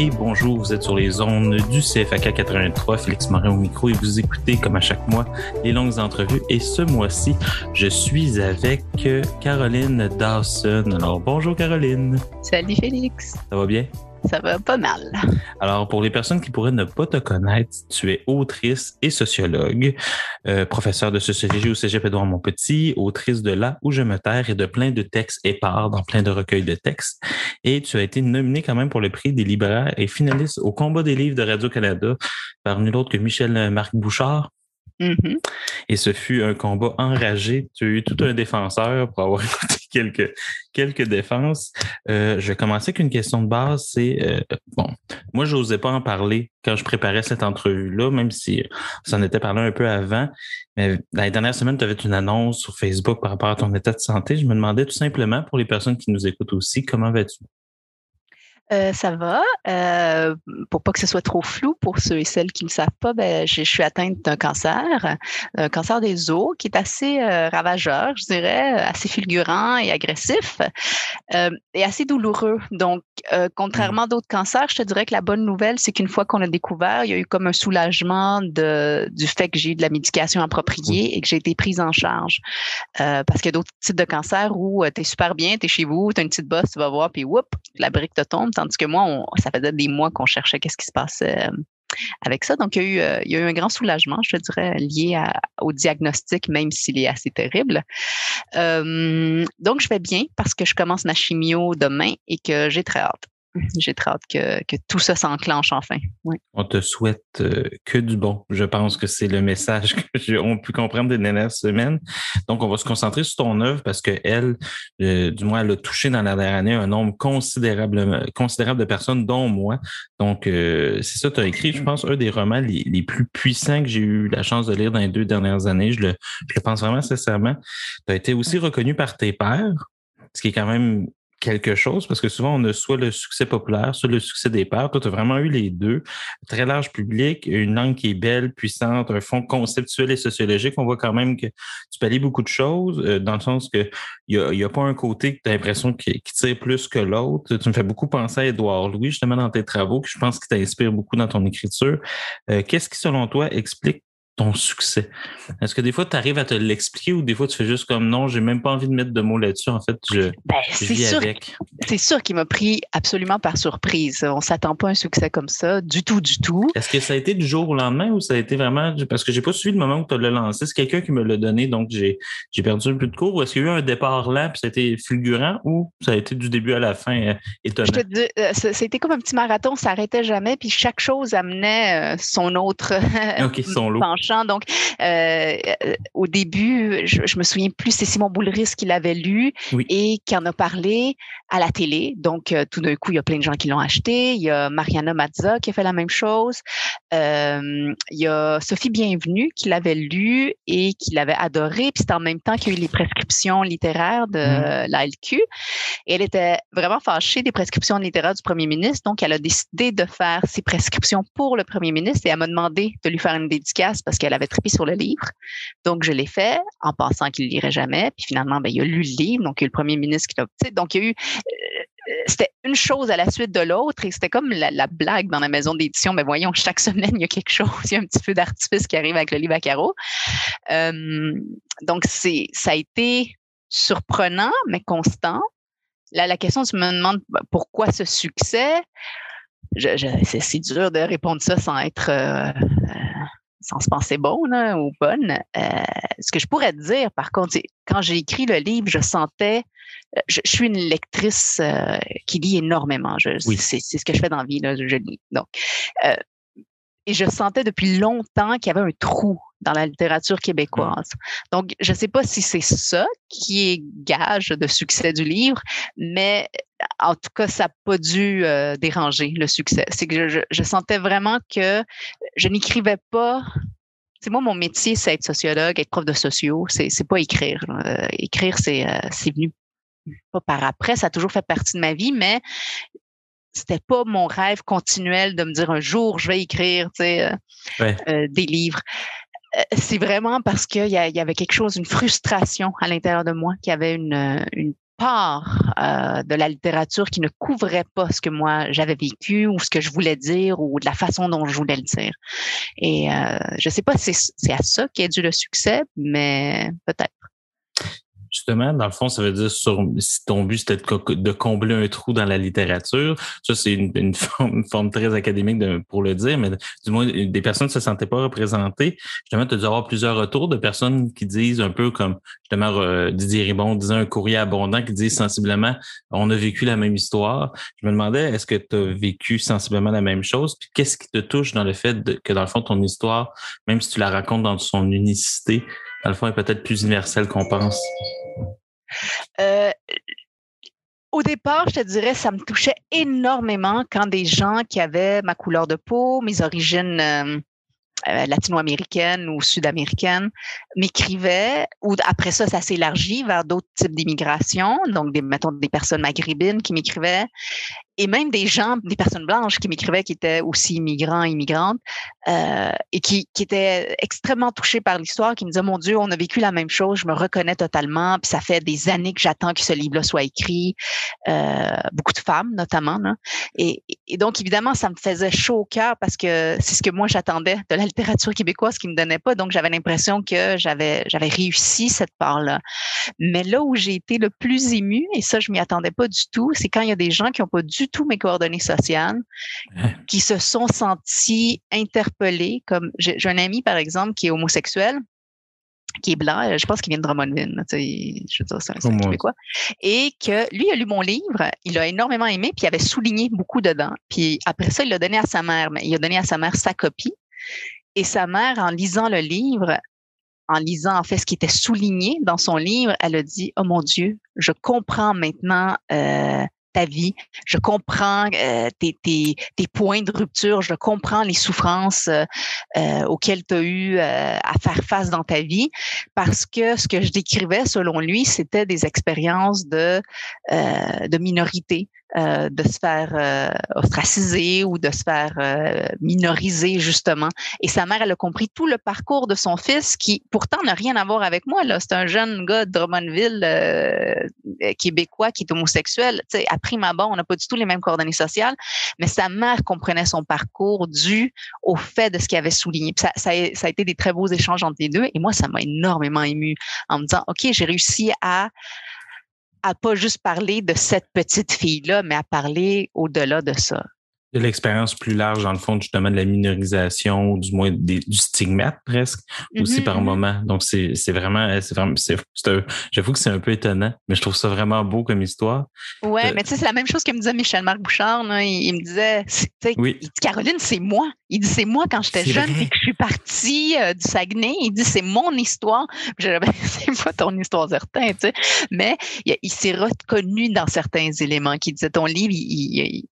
Et bonjour, vous êtes sur les ondes du CFAK 83, Félix Morin au micro et vous écoutez comme à chaque mois les longues entrevues. Et ce mois-ci, je suis avec Caroline Dawson. Alors bonjour Caroline. Salut Félix. Ça va bien? Ça va pas mal. Alors, pour les personnes qui pourraient ne pas te connaître, tu es autrice et sociologue, euh, professeur de sociologie au Cégep Édouard Montpetit, autrice de Là où je me terre et de plein de textes épars dans plein de recueils de textes. Et tu as été nominée quand même pour le prix des libraires et finaliste au combat des livres de Radio-Canada par nul autre que Michel-Marc Bouchard. Mhm. Et ce fut un combat enragé. Tu as eu tout un défenseur pour avoir écouté quelques, quelques défenses. Euh, je vais commencer avec une question de base. C'est, euh, bon, moi, je n'osais pas en parler quand je préparais cette entrevue-là, même si ça en était parlé un peu avant. Mais dans les dernières semaines, tu avais une annonce sur Facebook par rapport à ton état de santé. Je me demandais tout simplement, pour les personnes qui nous écoutent aussi, comment vas-tu? Euh, ça va. Euh, pour pas que ce soit trop flou pour ceux et celles qui ne savent pas, ben, je, je suis atteinte d'un cancer, un cancer des os qui est assez euh, ravageur, je dirais, assez fulgurant et agressif euh, et assez douloureux. Donc, contrairement à d'autres cancers, je te dirais que la bonne nouvelle, c'est qu'une fois qu'on a découvert, il y a eu comme un soulagement de, du fait que j'ai eu de la médication appropriée et que j'ai été prise en charge. Parce qu'il y a d'autres types de cancers où tu es super bien, tu es chez vous, tu as une petite bosse, tu vas voir, puis whoop, la brique te tombe. Tandis que moi, on, ça faisait des mois qu'on cherchait qu'est-ce qui se passait euh, avec ça. Donc, il y, a eu, euh, il y a eu un grand soulagement, je dirais, lié au diagnostic, même s'il est assez terrible. Euh, donc, je vais bien parce que je commence ma chimio demain et que j'ai très hâte. J'ai très hâte que, que tout ça s'enclenche enfin. Oui. On te souhaite euh, que du bon. Je pense que c'est le message qu'on pu comprendre des dernières semaines. Donc, on va se concentrer sur ton œuvre parce que elle, euh, du moins, elle a touché dans la dernière année un nombre considérable, considérable de personnes, dont moi. Donc, euh, c'est ça, tu as écrit, je pense, un des romans les, les plus puissants que j'ai eu la chance de lire dans les deux dernières années. Je le, je le pense vraiment sincèrement. Tu as été aussi reconnu par tes pairs, ce qui est quand même quelque chose parce que souvent on a soit le succès populaire, soit le succès des pairs. Toi, tu as vraiment eu les deux. Très large public, une langue qui est belle, puissante, un fond conceptuel et sociologique. On voit quand même que tu aller beaucoup de choses, euh, dans le sens que il y a, a, pas un côté que tu as l'impression qui, qui, tire plus que l'autre. Tu me fais beaucoup penser à Édouard Louis, justement, dans tes travaux, que je pense que t'inspire beaucoup dans ton écriture. Euh, Qu'est-ce qui, selon toi, explique ton succès? Est-ce que des fois, tu arrives à te l'expliquer ou des fois, tu fais juste comme non, j'ai même pas envie de mettre de mots là-dessus. En fait, je, ben, je vis sûr, avec. C'est sûr qu'il m'a pris absolument par surprise. On s'attend pas à un succès comme ça, du tout, du tout. Est-ce que ça a été du jour au lendemain ou ça a été vraiment. Parce que j'ai pas suivi le moment où tu l'as lancé. C'est quelqu'un qui me l'a donné, donc j'ai perdu un peu de cours. Ou est-ce qu'il y a eu un départ lent puis ça a été fulgurant ou ça a été du début à la fin euh, étonnant? Je te dis, euh, c'était comme un petit marathon, ça n'arrêtait jamais, puis chaque chose amenait euh, son autre okay, son lot. Penchant. Donc, euh, au début, je, je, me souviens plus, c'est Simon Boulris qui l'avait lu oui. et qui en a parlé à la télé. Donc, euh, tout d'un coup, il y a plein de gens qui l'ont acheté. Il y a Mariana Mazza qui a fait la même chose. Euh, il y a Sophie Bienvenue qui l'avait lu et qui l'avait adoré. Puis c'est en même temps qu'il y a eu les prescriptions littéraires de mmh. la LQ. Et elle était vraiment fâchée des prescriptions littéraires du premier ministre. Donc, elle a décidé de faire ses prescriptions pour le premier ministre et elle m'a demandé de lui faire une dédicace parce qu'elle avait trippé sur le livre. Donc, je l'ai fait en pensant qu'il ne lirait jamais. Puis finalement, ben, il a lu le livre. Donc, il y a eu le premier ministre qui l'a. Donc, il y a eu c'était une chose à la suite de l'autre et c'était comme la, la, blague dans la maison d'édition. Mais voyons, chaque semaine, il y a quelque chose, il y a un petit feu d'artifice qui arrive avec le livre à carreau. Euh, donc, c'est, ça a été surprenant, mais constant. Là, la question, tu me demandes pourquoi ce succès? Je, je, c'est, dur de répondre ça sans être euh, sans se penser bon là, ou bonne. Euh, ce que je pourrais te dire, par contre, c'est quand j'ai écrit le livre, je sentais, je, je suis une lectrice euh, qui lit énormément. Je, oui. c'est, c'est, ce que je fais dans la vie, là, je lis. Donc, euh, et je sentais depuis longtemps qu'il y avait un trou dans la littérature québécoise. Donc, je ne sais pas si c'est ça qui est gage de succès du livre, mais en tout cas, ça n'a pas dû euh, déranger le succès. C'est que je, je, je, sentais vraiment que je n'écrivais pas c'est moi, mon métier, c'est être sociologue, être prof de sociaux. C'est, c'est pas écrire. écrire, c'est, c'est venu pas par après. Ça a toujours fait partie de ma vie, mais c'était pas mon rêve continuel de me dire un jour je vais écrire euh, euh, des livres. Euh, c'est vraiment parce qu'il y, y, avait quelque chose, une frustration à l'intérieur de moi, qui avait une, une part de la littérature qui ne couvrait pas ce que moi j'avais vécu ou ce que je voulais dire ou de la façon dont je voulais le dire. Et euh, je sais pas si c'est à ça qu'est dû le succès, mais peut-être. Justement, dans le fond, ça veut dire sur, si ton but c'était de, combler un trou dans la littérature, ça c'est une, forme, très académique pour le dire, mais du moins des personnes ne se sentaient pas représentées. Justement, tu as dû avoir plusieurs retours de personnes qui disent un peu comme justement Didier Ribon disait un courrier abondant qui dit sensiblement on a vécu la même histoire. Je me demandais est-ce que tu as vécu sensiblement la même chose, puis qu'est-ce qui te touche dans le fait que dans le fond ton histoire, même si tu la racontes dans son unicité, dans est peut-être plus universel qu'on pense? Euh, au départ, je te dirais, ça me touchait énormément quand des gens qui avaient ma couleur de peau, mes origines euh, euh, latino-américaines ou sud-américaines m'écrivaient, ou après ça, ça s'élargit vers d'autres types d'immigration, donc des, mettons, des personnes maghrébines qui m'écrivaient, et même des gens, des personnes blanches qui m'écrivaient qui étaient aussi immigrants, immigrantes, euh, et qui, qui étaient extrêmement touchés par l'histoire, qui me disaient, mon Dieu, on a vécu la même chose, je me reconnais totalement, puis ça fait des années que j'attends que ce livre-là soit écrit, euh, beaucoup de femmes notamment. Et, et, donc, évidemment, ça me faisait chaud au cœur parce que c'est ce que moi j'attendais de la littérature québécoise qui me donnait pas, donc j'avais l'impression que j'avais j'avais réussi cette part-là. Mais là où j'ai été le plus émue, et ça, je m'y attendais pas du tout, c'est quand il y a des gens qui n'ont pas du tous mes coordonnées sociales, qui se sont sentis interpellés. Comme j'ai un ami, par exemple, qui est homosexuel, qui est blanc, euh, je pense qu'il vient de Drummondville, je veux dire, c'est un, Québécois, et que lui a lu mon livre, il a énormément aimé, puis il avait souligné beaucoup dedans. Puis après ça, il l'a donné à sa mère, mais il a donné à sa mère sa copie. Et sa mère, en lisant le livre, en lisant en fait ce qui était souligné dans son livre, elle a dit "Oh mon Dieu, je comprends maintenant euh, ta vie. Je comprends euh, tes, points de rupture. Je comprends les souffrances euh, auxquelles tu as eu à faire face dans ta vie parce que ce que je décrivais, selon lui, c'était des expériences de minorité. Euh, de se faire euh, ostraciser ou de se faire euh, minoriser justement. Et sa mère, elle a compris tout le parcours de son fils qui pourtant n'a rien à voir avec moi. Là, c'est un jeune gars de Drummondville québécois qui est homosexuel. Tu sais, à prime abord, on n'a pas du tout les mêmes coordonnées sociales, mais sa mère comprenait son parcours dû au fait de ce qu'il avait souligné. Ça, ça, a, ça a été des très beaux échanges entre les deux. Et moi, ça m'a énormément ému en me disant, ok, j'ai réussi à à pas juste parler de cette petite fille-là, mais à parler au-delà de ça de l'expérience plus large, dans le fond, justement, de la minorisation, ou du moins du stigmate presque, aussi par mm-hmm, mm-hmm. moment. Donc, c'est vraiment, c'est vraiment, j'avoue que c'est un peu étonnant, mais je trouve ça vraiment beau comme histoire. Ouais, euh, mais tu sais, c'est la même chose que me disait Michel-Marc Bouchard, Il, me disait, oui. il dit, Caroline, c'est moi. Il dit, c'est moi quand j'étais jeune et que je suis partie euh, du Saguenay. Il dit, c'est mon histoire. Je ben, c'est pas ton histoire certain, tu sais. Mais il, s'est reconnu dans certains éléments qui disait, ton livre, il, il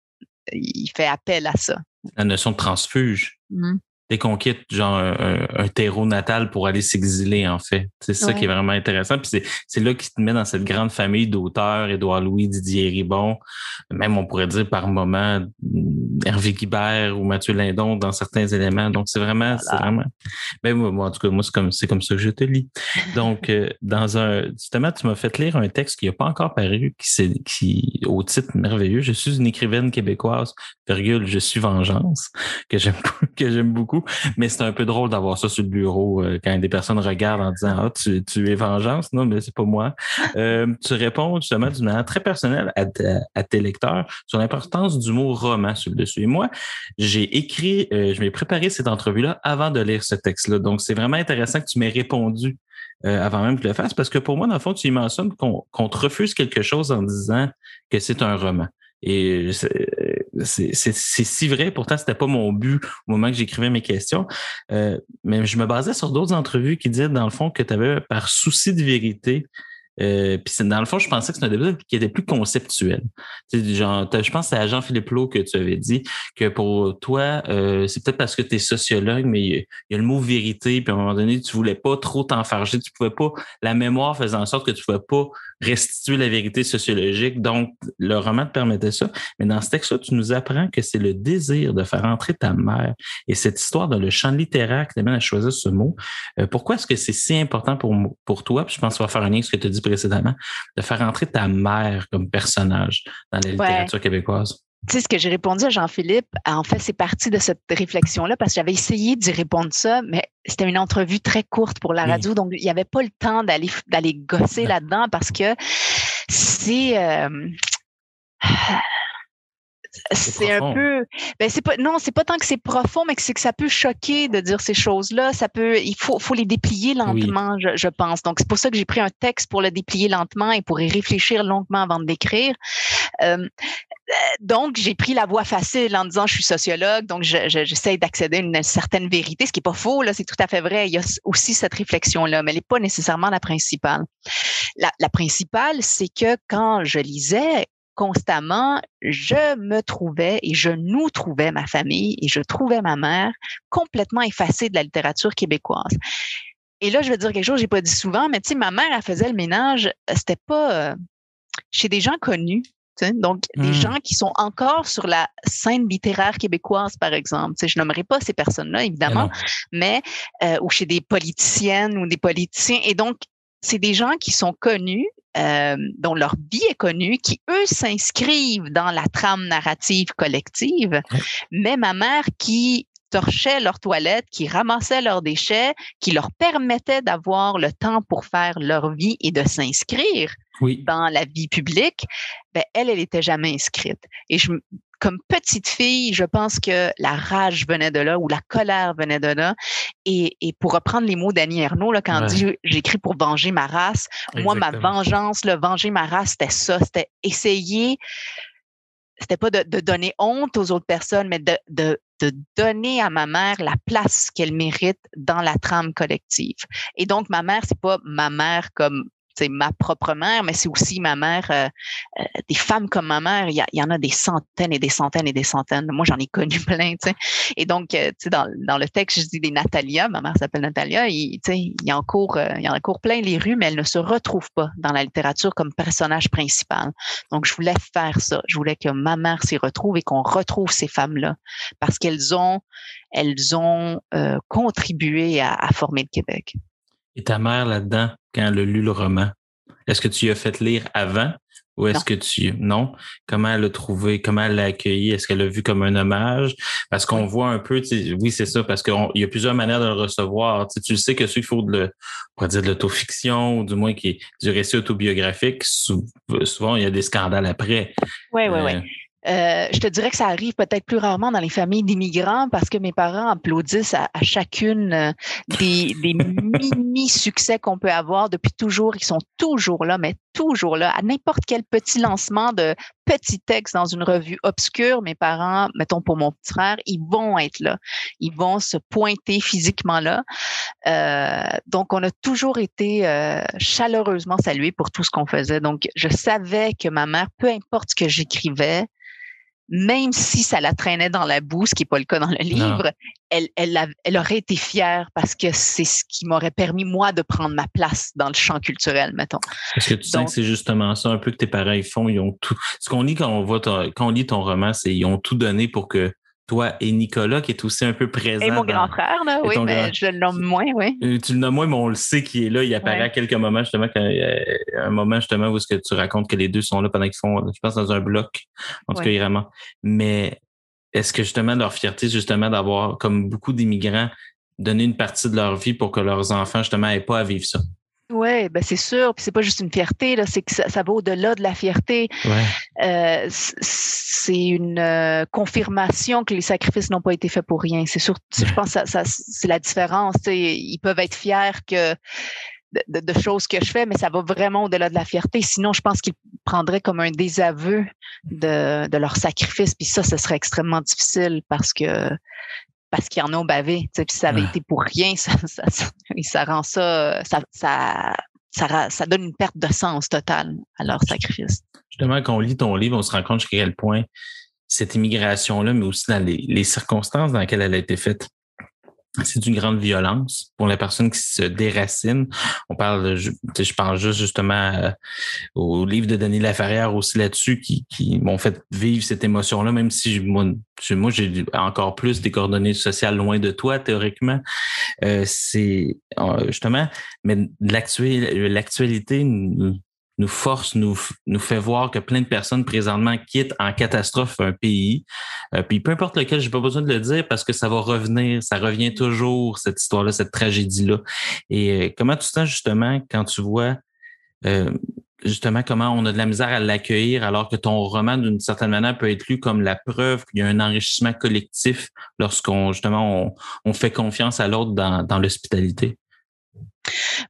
fait appel à ça. La notion de transfuge. Mmh dès qu'on quitte genre un, terreau natal pour aller s'exiler en fait. C'est ça qui est vraiment intéressant. Puis c'est là qu'il te met dans cette grande famille d'auteurs, Édouard Louis, Didier Ribon, même on pourrait dire par moment Hervé Guibert ou Mathieu Lindon dans certains éléments. Donc c'est vraiment, c'est vraiment. Ben moi, en tout cas, moi c'est comme c'est comme ça que je te lis. Donc euh, dans un justement, tu m'as fait lire un texte qui n'a pas encore paru, qui c'est qui au titre merveilleux. Je suis une écrivaine québécoise, virgule, je suis vengeance, que j'aime que j'aime beaucoup mais c'est un peu drôle d'avoir ça sur le bureau euh, quand des personnes regardent en disant Ah, tu, es vengeance. Non, mais c'est pas moi. Euh, tu réponds justement d'une manière très personnelle à, tes lecteurs sur l'importance du mot roman sur le dessus. Et moi, j'ai écrit, euh, je m'ai préparé cette entrevue-là avant de lire ce texte-là. Donc, c'est vraiment intéressant que tu m'aies répondu avant même que je le fasse, parce que pour moi, dans le fond, tu y mentionnes qu'on te refuse quelque chose en disant que c'est un roman. Et c'est si vrai. Pourtant, c'était pas mon but au moment que j'écrivais mes questions. Euh, mais je me basais sur d'autres entrevues qui disaient, dans le fond, que tu avais, par souci de vérité, Euh, dans le fond, je pensais que c'était un débat qui était plus conceptuel. Genre, je pense c'est à Jean-Philippe Lowe que tu avais dit que pour toi, euh, c'est peut-être parce que tu es sociologue, mais il y, a, le mot vérité, puis à un moment donné, tu voulais pas trop t'enfarger, tu pouvais pas, la mémoire faisait en sorte que tu pouvais pas restituer la vérité sociologique. Donc, le roman te permettait ça. Mais dans ce texte-là, tu nous apprends que c'est le désir de faire entrer ta mère et cette histoire dans le champ littéraire qui t'amène à choisir ce mot. Euh, pourquoi est-ce que c'est si important pour, pour toi? Puis je pense qu'on va faire un lien avec ce que tu as dit précédemment, de faire entrer ta mère comme personnage dans la littérature québécoise? Tu sais, ce que j'ai répondu à Jean-Philippe, en fait, c'est parti de cette réflexion-là parce que j'avais essayé d'y répondre ça, mais c'était une entrevue très courte pour la radio, donc il n'y avait pas le temps d'aller d'aller gosser là-dedans parce que c'est euh, c'est un peu ben c'est pas non c'est pas tant que c'est profond mais que c'est que ça peut choquer de dire ces choses là ça peut il faut faut les déplier lentement je, je, pense. Donc c'est pour ça que j'ai pris un texte pour le déplier lentement et pour y réfléchir longuement avant de l'écrire. Euh, donc j'ai pris la voie facile en disant je suis sociologue donc j'essaie d'accéder à une certaine vérité ce qui est pas faux là c'est tout à fait vrai. Il y a aussi cette réflexion là mais elle n'est pas nécessairement la principale. La, la principale c'est que quand je lisais constamment, je me trouvais et je nous trouvais, ma famille, et je trouvais ma mère complètement effacée de la littérature québécoise. Et là, je vais dire quelque chose que j'ai pas dit souvent, mais tu sais, ma mère, elle faisait le ménage, c'était pas euh, chez des gens connus, donc, des mmh. gens qui sont encore sur la scène littéraire québécoise, par exemple. je nommerai pas ces personnes-là, évidemment, mais, euh, ou chez des politiciennes ou des politiciens. Et donc, c'est des gens qui sont connus euh, dont leur vie est connue, qui eux s'inscrivent dans la trame narrative collective, mais ma mère qui torchait leurs toilettes, qui ramassait leurs déchets, qui leur permettait d'avoir le temps pour faire leur vie et de s'inscrire dans la vie publique, ben, elle, elle n'était jamais inscrite. Et je, comme petite fille, je pense que la rage venait de là ou la colère venait de là. Et, pour reprendre les mots d'Annie Ernaux, là, quand dit j'écris pour venger ma race, moi, ma vengeance, le venger ma race, c'était ça. C'était essayer, c'était pas de, donner honte aux autres personnes, mais de, de, de donner à ma mère la place qu'elle mérite dans la trame collective. Et donc, ma mère, c'est pas ma mère comme c'est ma propre mère, mais c'est aussi ma mère. Euh, euh, des femmes comme ma mère, il y, en a des centaines et des centaines et des centaines. Moi, j'en ai connu plein. sais. Et donc, euh, dans, dans le texte, je dis des Natalia. Ma mère s'appelle Natalia. Il, il, y en cours, il y en plein les rues, mais elle ne se retrouve pas dans la littérature comme personnage principal. Donc, je voulais faire ça. Je voulais que ma mère s'y retrouve et qu'on retrouve ces femmes-là parce qu'elles ont, contribué à former le Québec. Et ta mère là-dedans, quand elle a lu le roman, est-ce que tu as fait lire avant ou est-ce que tu non? Comment elle l'a trouvé Comment elle l'a accueilli? Est-ce qu'elle l'a vu comme un hommage? Parce qu'on voit un peu, oui c'est ça, parce qu'il y a plusieurs manières de le recevoir. Tu, tu sais que il faut de, le, on pourrait dire de l'autofiction ou du moins qui est du récit autobiographique. Souvent il y a des scandales après. Oui, oui, oui. Euh, je te dirais que ça arrive peut-être plus rarement dans les familles d'immigrants parce que mes parents applaudissent à, chacune euh, des, des mini-succès qu'on peut avoir depuis toujours. Ils sont toujours là, mais toujours là. À n'importe quel petit lancement de petit texte dans une revue obscure, mes parents, mettons pour mon petit frère, ils vont être là. Ils vont se pointer physiquement là. Euh, donc, on a toujours été euh, chaleureusement salués pour tout ce qu'on faisait. Donc, je savais que ma mère, peu importe ce que j'écrivais, même si ça la traînait dans la boue, ce qui n'est pas le cas dans le livre, elle, elle, elle, aurait été fière parce que c'est ce qui m'aurait permis, moi, de prendre ma place dans le champ culturel, mettons. Est-ce que tu sens que c'est justement ça un peu que tes parents font? Ils ont tout. Ce qu'on lit quand on voit quand on lit ton roman, c'est ils ont tout donné pour que toi et Nicolas, qui est aussi un peu présent. Et mon grand frère, là, oui, mais je le nomme moins, oui. Euh, tu le nommes moins, mais on le sait qu'il est là. Il apparaît à quelques moments, justement, quand, un moment, justement, où est-ce que tu racontes que les deux sont là pendant qu'ils font, je pense, dans un bloc. En tout cas, vraiment. Mais est-ce que, justement, leur fierté, justement, d'avoir, comme beaucoup d'immigrants, donné une partie de leur vie pour que leurs enfants, justement, n'aient pas à vivre ça? Oui, ben c'est sûr. Puis c'est pas juste une fierté, là, c'est que ça, va au-delà de la fierté. Euh, c'est une euh, confirmation que les sacrifices n'ont pas été faits pour rien. C'est sûr. Je pense que ça, c'est la différence. Ils peuvent être fiers que de, choses que je fais, mais ça va vraiment au-delà de la fierté. Sinon, je pense qu'ils prendraient comme un désaveu de, de leur sacrifice. Puis ça, ce serait extrêmement difficile parce que parce qu'ils en ont bavé. Puis ça avait été pour rien, ça, ça, ça, rend ça, ça, ça, ça donne une perte de sens totale à leur sacrifice. Justement, quand on lit ton livre, on se rend compte jusqu'à quel point cette immigration-là, mais aussi dans les, les circonstances dans lesquelles elle a été faite, c'est d'une grande violence pour les personnes qui se déracinent. On parle, je, je pense juste justement euh, au livre de Denis Laferrière aussi là-dessus qui, qui m'ont fait vivre cette émotion-là, même si moi, moi j'ai encore plus des coordonnées sociales loin de toi théoriquement. Euh, c'est euh, justement, mais l'actualité force, nous, nous fait voir que plein de personnes présentement quittent en catastrophe un pays. Euh, puis peu importe lequel, j'ai pas besoin de le dire parce que ça va revenir, ça revient toujours, cette histoire-là, cette tragédie-là. Et euh, comment tu sens justement quand tu vois euh, justement comment on a de la misère à l'accueillir alors que ton roman, d'une certaine manière, peut être lu comme la preuve qu'il y a un enrichissement collectif lorsqu'on justement on, on fait confiance à l'autre dans, dans l'hospitalité?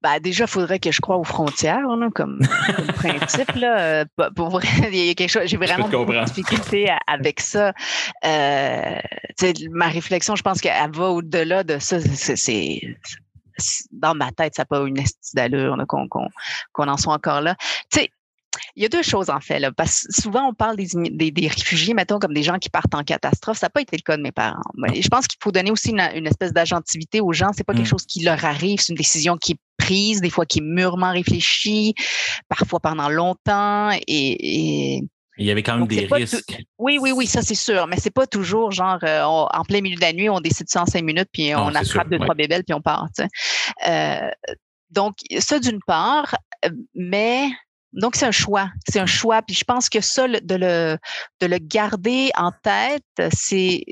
Ben, déjà, il faudrait que je croie aux frontières, comme, principe. Là. Euh, pour vrai, il y a quelque chose. J'ai vraiment de difficulté avec ça. Euh, ma réflexion, je pense qu'elle va au-delà de ça. C'est dans ma tête, ça n'a pas une d'allure qu'on qu'on en soit encore là. Tu sais, il y a deux choses en fait. Là, parce que souvent, on parle des, des, réfugiés, mettons, comme des gens qui partent en catastrophe. Ça n'a pas été le cas de mes parents. Mais je pense qu'il faut donner aussi une, espèce d'agentivité aux gens. C'est pas quelque mm. chose qui leur arrive, c'est une décision qui est prise, des fois qui est mûrement réfléchie, parfois pendant longtemps. Et, il y avait quand même des risques. Oui, oui, oui, ça c'est sûr. Mais c'est pas toujours genre euh, en plein milieu de la nuit, on décide ça en cinq minutes, puis on attrape deux, trois bébelles, puis on part. Euh, donc, ça d'une part, euh, mais donc, c'est un choix. C'est un choix. Puis je pense que ça, de le, de le garder en tête, c'est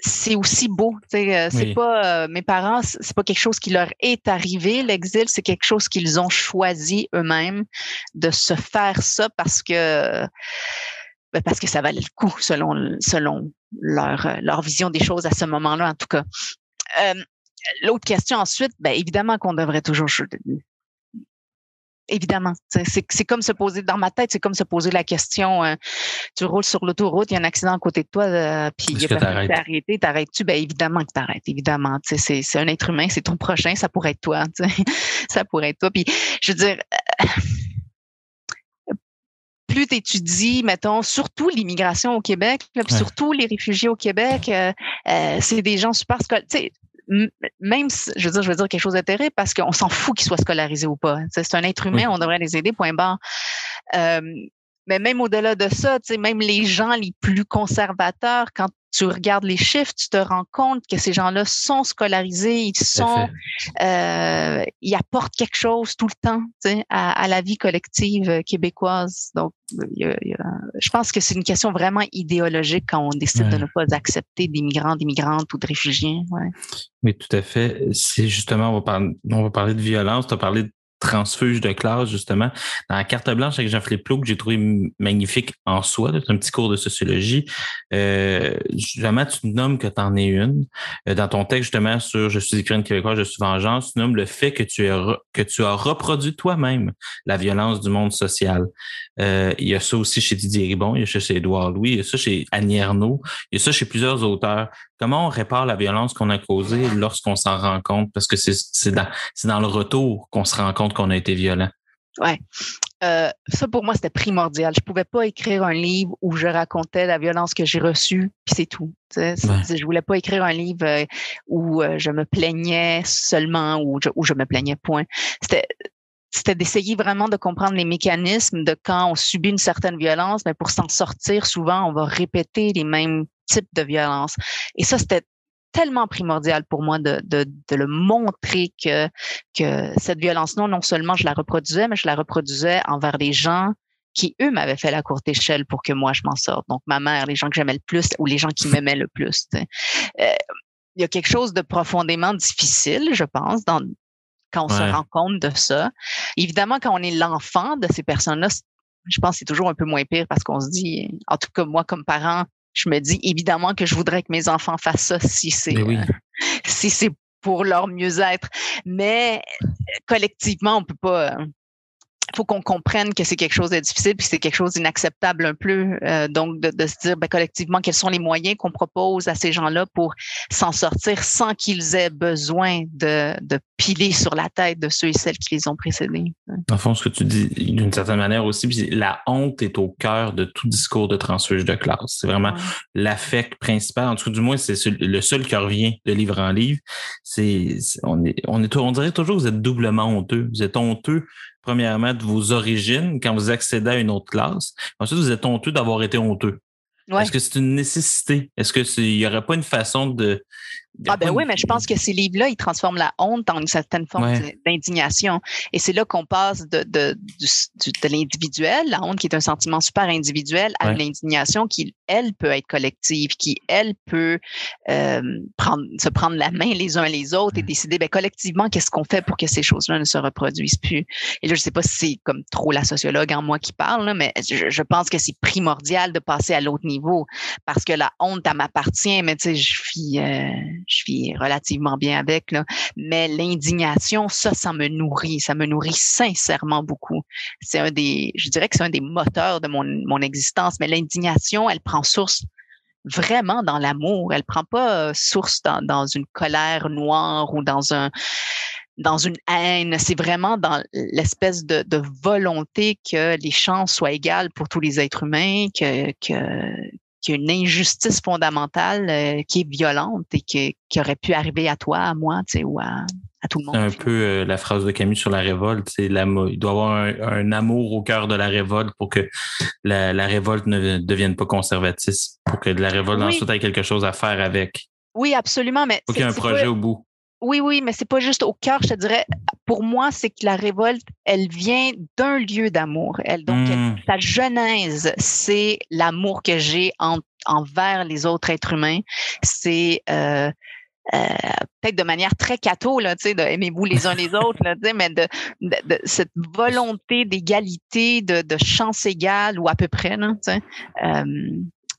c'est aussi beau. Euh, c'est pas euh, mes parents, c'est pas quelque chose qui leur est arrivé. L'exil, c'est quelque chose qu'ils ont choisi eux-mêmes de se faire ça parce que ben, parce que ça valait le coup selon selon leur leur vision des choses à ce moment-là en tout cas. Euh, l'autre question ensuite, ben évidemment qu'on devrait toujours évidemment. C'est comme se poser, dans ma tête, c'est comme se poser la question, euh, tu roules sur l'autoroute, il y a un accident à côté de toi, euh, puis il y a personne qui arrêté, t'arrêtes-tu? Ben évidemment que t'arrêtes, évidemment. C'est un être humain, c'est ton prochain, ça pourrait être toi. Ça pourrait être toi. Puis je veux dire, euh, plus tu étudies, mettons, surtout l'immigration au Québec, surtout les réfugiés au Québec, c'est des gens super scolaires même, je veux dire, je veux dire quelque chose de terrible parce qu'on s'en fout qu'ils soient scolarisés ou pas. C'est un être humain, on devrait les aider, point barre. Euh, mais même au-delà de ça, même les gens les plus conservateurs, quand tu regardes les chiffres, tu te rends compte que ces gens-là sont scolarisés, ils sont, euh, ils apportent quelque chose tout le temps à, à, la vie collective québécoise. Donc, je pense que c'est une question vraiment idéologique quand on décide de ne pas accepter d'immigrants, d'immigrantes ou de réfugiés. Ouais. Oui, tout à fait. C'est justement, on va, parler, on va parler de violence, tu as parlé de transfuge de classe, justement. Dans la carte blanche avec Jean-Philippe que j'ai trouvé magnifique en soi, c'est un petit cours de sociologie. Euh, justement, tu nommes que tu en es une. Euh, dans ton texte, justement, sur Je suis écrivaine québécoise, je suis vengeance, tu nommes le fait que tu as, que tu as reproduit toi-même la violence du monde social. Euh, il y a ça aussi chez Didier Ribon, il y a ça chez Édouard Louis, il y a ça chez Annie il y a ça chez plusieurs auteurs. Comment on répare la violence qu'on a causée lorsqu'on s'en rend compte? Parce que c'est dans, dans le retour qu'on se rend compte qu'on a été violent. Ouais. Euh, ça, pour moi, c'était primordial. Je pouvais pas écrire un livre où je racontais la violence que j'ai reçue, puis c'est tout. Je Je voulais pas écrire un livre euh, où euh, je me plaignais seulement ou je, où je me plaignais point. C'était c'était d'essayer vraiment de comprendre les mécanismes de quand on subit une certaine violence, mais pour s'en sortir, souvent, on va répéter les mêmes types de violence. Et ça, c'était tellement primordial pour moi de, de, de, le montrer que, que cette violence-là, non seulement je la reproduisais, mais je la reproduisais envers les gens qui, eux, m'avaient fait la courte échelle pour que moi, je m'en sorte. Donc, ma mère, les gens que j'aimais le plus ou les gens qui m'aimaient le plus. Euh, il y a quelque chose de profondément difficile, je pense, dans, quand on se rend compte de ça. Évidemment, quand on est l'enfant de ces personnes-là, je pense que c'est toujours un peu moins pire parce qu'on se dit, en tout cas, moi, comme parent, je me dis évidemment que je voudrais que mes enfants fassent ça si c'est euh, si c'est pour leur mieux-être. Mais collectivement, on peut pas. Il faut qu'on comprenne que c'est quelque chose de difficile puis c'est quelque chose d'inacceptable un peu. Euh, donc, de, se dire ben, collectivement quels sont les moyens qu'on propose à ces gens-là pour s'en sortir sans qu'ils aient besoin de, de empilé sur la tête de ceux et celles qui les ont précédés. En fond, ce que tu dis d'une certaine manière aussi, la honte est au cœur de tout discours de transfuge de classe. C'est vraiment l'affect principal. En tout cas, du moins, c'est le seul qui revient de livre en livre. C'est, on est, on est, on dirait toujours que vous êtes doublement honteux. Vous êtes honteux premièrement de vos origines quand vous accédez à une autre classe. Ensuite, vous êtes honteux d'avoir été honteux. Est-ce que c'est une nécessité? Est-ce qu'il n'y aurait pas une façon de, ah ben oui, mais je pense que ces livres-là, ils transforment la honte en une certaine forme d'indignation. Et c'est là qu'on passe de, de, de, l'individuel, la honte qui est un sentiment super individuel, à l'indignation qui, elle, peut être collective, qui, elle, peut euh, prendre, se prendre la main les uns les autres et décider ben, collectivement qu'est-ce qu'on fait pour que ces choses-là ne se reproduisent plus. Et là, je sais pas si c'est comme trop la sociologue en moi qui parle, mais je, je pense que c'est primordial de passer à l'autre niveau parce que la honte, elle m'appartient, mais tu sais, je suis... Euh, je vis relativement bien avec. Là. Mais l'indignation, ça, ça me nourrit. Ça me nourrit sincèrement beaucoup. C'est un des, je dirais que c'est un des moteurs de mon, mon existence. Mais l'indignation, elle prend source vraiment dans l'amour. Elle prend pas euh, source dans, dans une colère noire ou dans un dans une haine, c'est vraiment dans l'espèce de, de, volonté que les chances soient égales pour tous les êtres humains, que, que, qu'il y a une injustice fondamentale euh, qui est violente et qui, qui, aurait pu arriver à toi, à moi, tu sais, ou à, à tout le monde. C'est un peu euh, la phrase de Camus sur la révolte. C'est il doit y avoir un, amour au cœur de la révolte pour que la, la révolte ne devienne pas conservatrice, pour que la révolte ensuite ait quelque chose à faire avec. Oui, absolument, mais faut qu'il y ait un projet au bout. Oui, oui, mais c'est pas juste au cœur, je te dirais. Pour moi, c'est que la révolte, elle vient d'un lieu d'amour. Elle, donc, hmm. sa genèse, c'est l'amour que j'ai envers les autres êtres humains. C'est euh, euh, peut-être de manière très catho, là, tu sais, de aimez-vous les uns les autres, là, mais de, de, cette volonté d'égalité, de, de chance égale ou à peu près, là. Euh,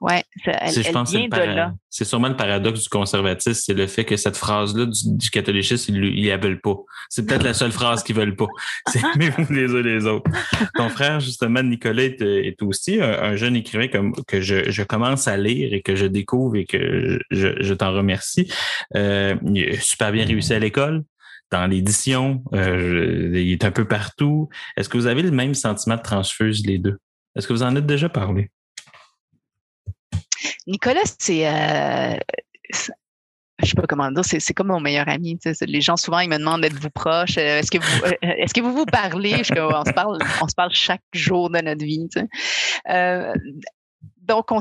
Ouais, elle, je pense vient de là. C'est sûrement le paradoxe du conservatisme, c'est le fait que cette phrase-là du, catholicisme, ils, la veulent pas. C'est peut-être la seule phrase qu'ils veulent pas. C'est aimez-vous les uns les autres. Ton frère, justement, Nicolas, est, aussi un, jeune écrivain comme, que je, je, commence à lire et que je découvre et que je, je t'en remercie. Euh, il a super bien réussi à l'école dans l'édition, euh, il est un peu partout. Est-ce que vous avez le même sentiment de transfuse, les deux? Est-ce que vous en êtes déjà parlé? Nicolas, c'est. Euh, je sais pas comment dire, c'est, comme mon meilleur ami. Les gens souvent ils me demandent êtes-vous proche, euh, est-ce que vous euh, est-ce que vous vous parlez? Je, on se parle on se parle chaque jour de notre vie. Euh, donc on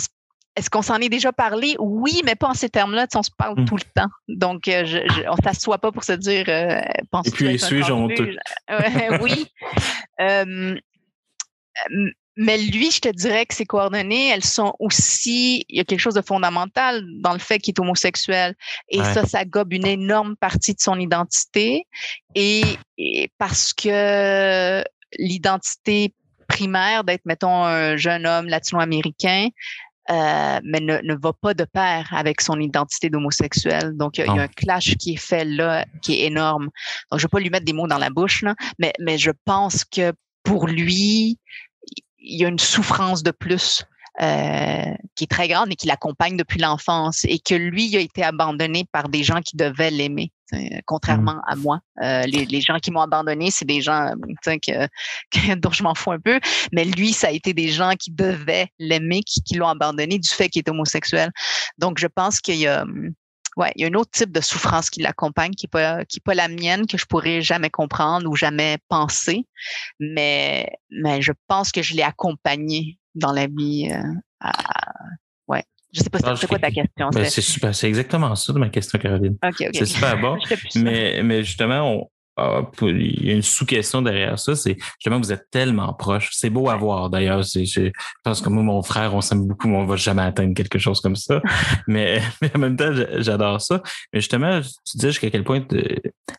est-ce qu'on s'en est déjà parlé? Oui, mais pas en ces termes-là. On se parle mmh. tout le temps. Donc, je, on ne s'assoit pas pour se dire euh, Et puis, suis-je honteux? oui. Mais lui, je te dirais que ses coordonnées, elles sont aussi, il y a quelque chose de fondamental dans le fait qu'il est homosexuel. Et ça, ça gobe une énorme partie de son identité. Et, parce que l'identité primaire d'être, mettons, un jeune homme latino-américain, euh, mais ne, ne, va pas de pair avec son identité d'homosexuel. Donc, il y, a un clash qui est fait là, qui est énorme. Donc, je vais pas lui mettre des mots dans la bouche, là, mais, mais je pense que pour lui, il y a une souffrance de plus euh, qui est très grande et qui l'accompagne depuis l'enfance et que lui a été abandonné par des gens qui devaient l'aimer, contrairement mmh. à moi. Euh, les, les, gens qui m'ont abandonné, c'est des gens que, que, dont je m'en fous un peu, mais lui, ça a été des gens qui devaient l'aimer, qui, qui l'ont abandonné du fait qu'il est homosexuel. Donc, je pense qu'il y a ouais, il y a un autre type de souffrance qui l'accompagne, qui n'est pas, qui est pas la mienne, que je pourrais jamais comprendre ou jamais penser. Mais, mais je pense que je l'ai accompagné dans la vie. Euh, à, ouais. Je sais pas c'est quoi ta question? Ben, c'est super, c'est exactement ça ma question, Caroline. C'est super bon. mais, mais justement, on, il y a une sous-question derrière ça, c'est justement vous êtes tellement proches. C'est beau à voir d'ailleurs. Je pense que moi, mon frère, on s'aime beaucoup, mais on va jamais atteindre quelque chose comme ça. mais, mais en même temps, j'adore ça. Mais justement, tu dis jusqu'à quel point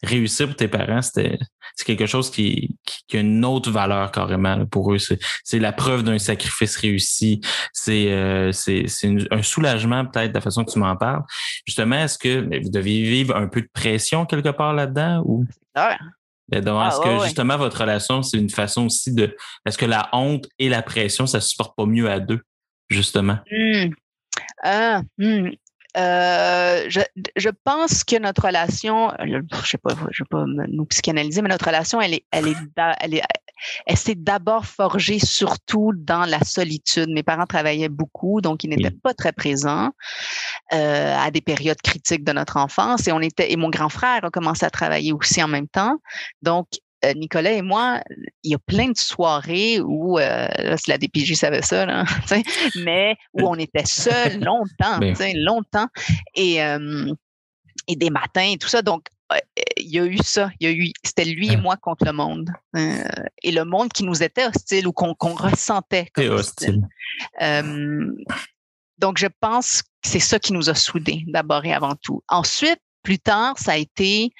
réussir pour tes parents, c'était c'est quelque chose qui, qui, a une autre valeur carrément pour eux. C'est la preuve d'un sacrifice réussi. C'est euh, c'est un soulagement peut-être de la façon que tu m'en parles. Justement, est-ce que vous deviez vivre un peu de pression quelque part là-dedans ou? Ah, est-ce que justement votre relation, c'est une façon aussi de. Est-ce que la honte et la pression, ça se supporte pas mieux à deux, justement? Mmh. Ah, mmh. Euh, je, je, pense que notre relation, je sais pas, je vais pas nous psychanalyser, mais notre relation, elle est, elle est, elle est, elle s'est d'abord forgée surtout dans la solitude. Mes parents travaillaient beaucoup, donc ils n'étaient pas très présents euh, à des périodes critiques de notre enfance. Et on était, et mon grand frère a commencé à travailler aussi en même temps. Donc Nicolas et moi, il y a plein de soirées où, euh, là, si la DPJ savait ça, là, mais où on était seuls longtemps, ben longtemps, et, euh, et des matins et tout ça. Donc, il y a eu ça. Il y a eu, c'était lui et moi contre le monde. et le monde qui nous était hostile ou qu'on ressentait comme hostile. donc, je pense que c'est ça qui nous a soudés d'abord et avant tout. Ensuite, plus tard, ça a été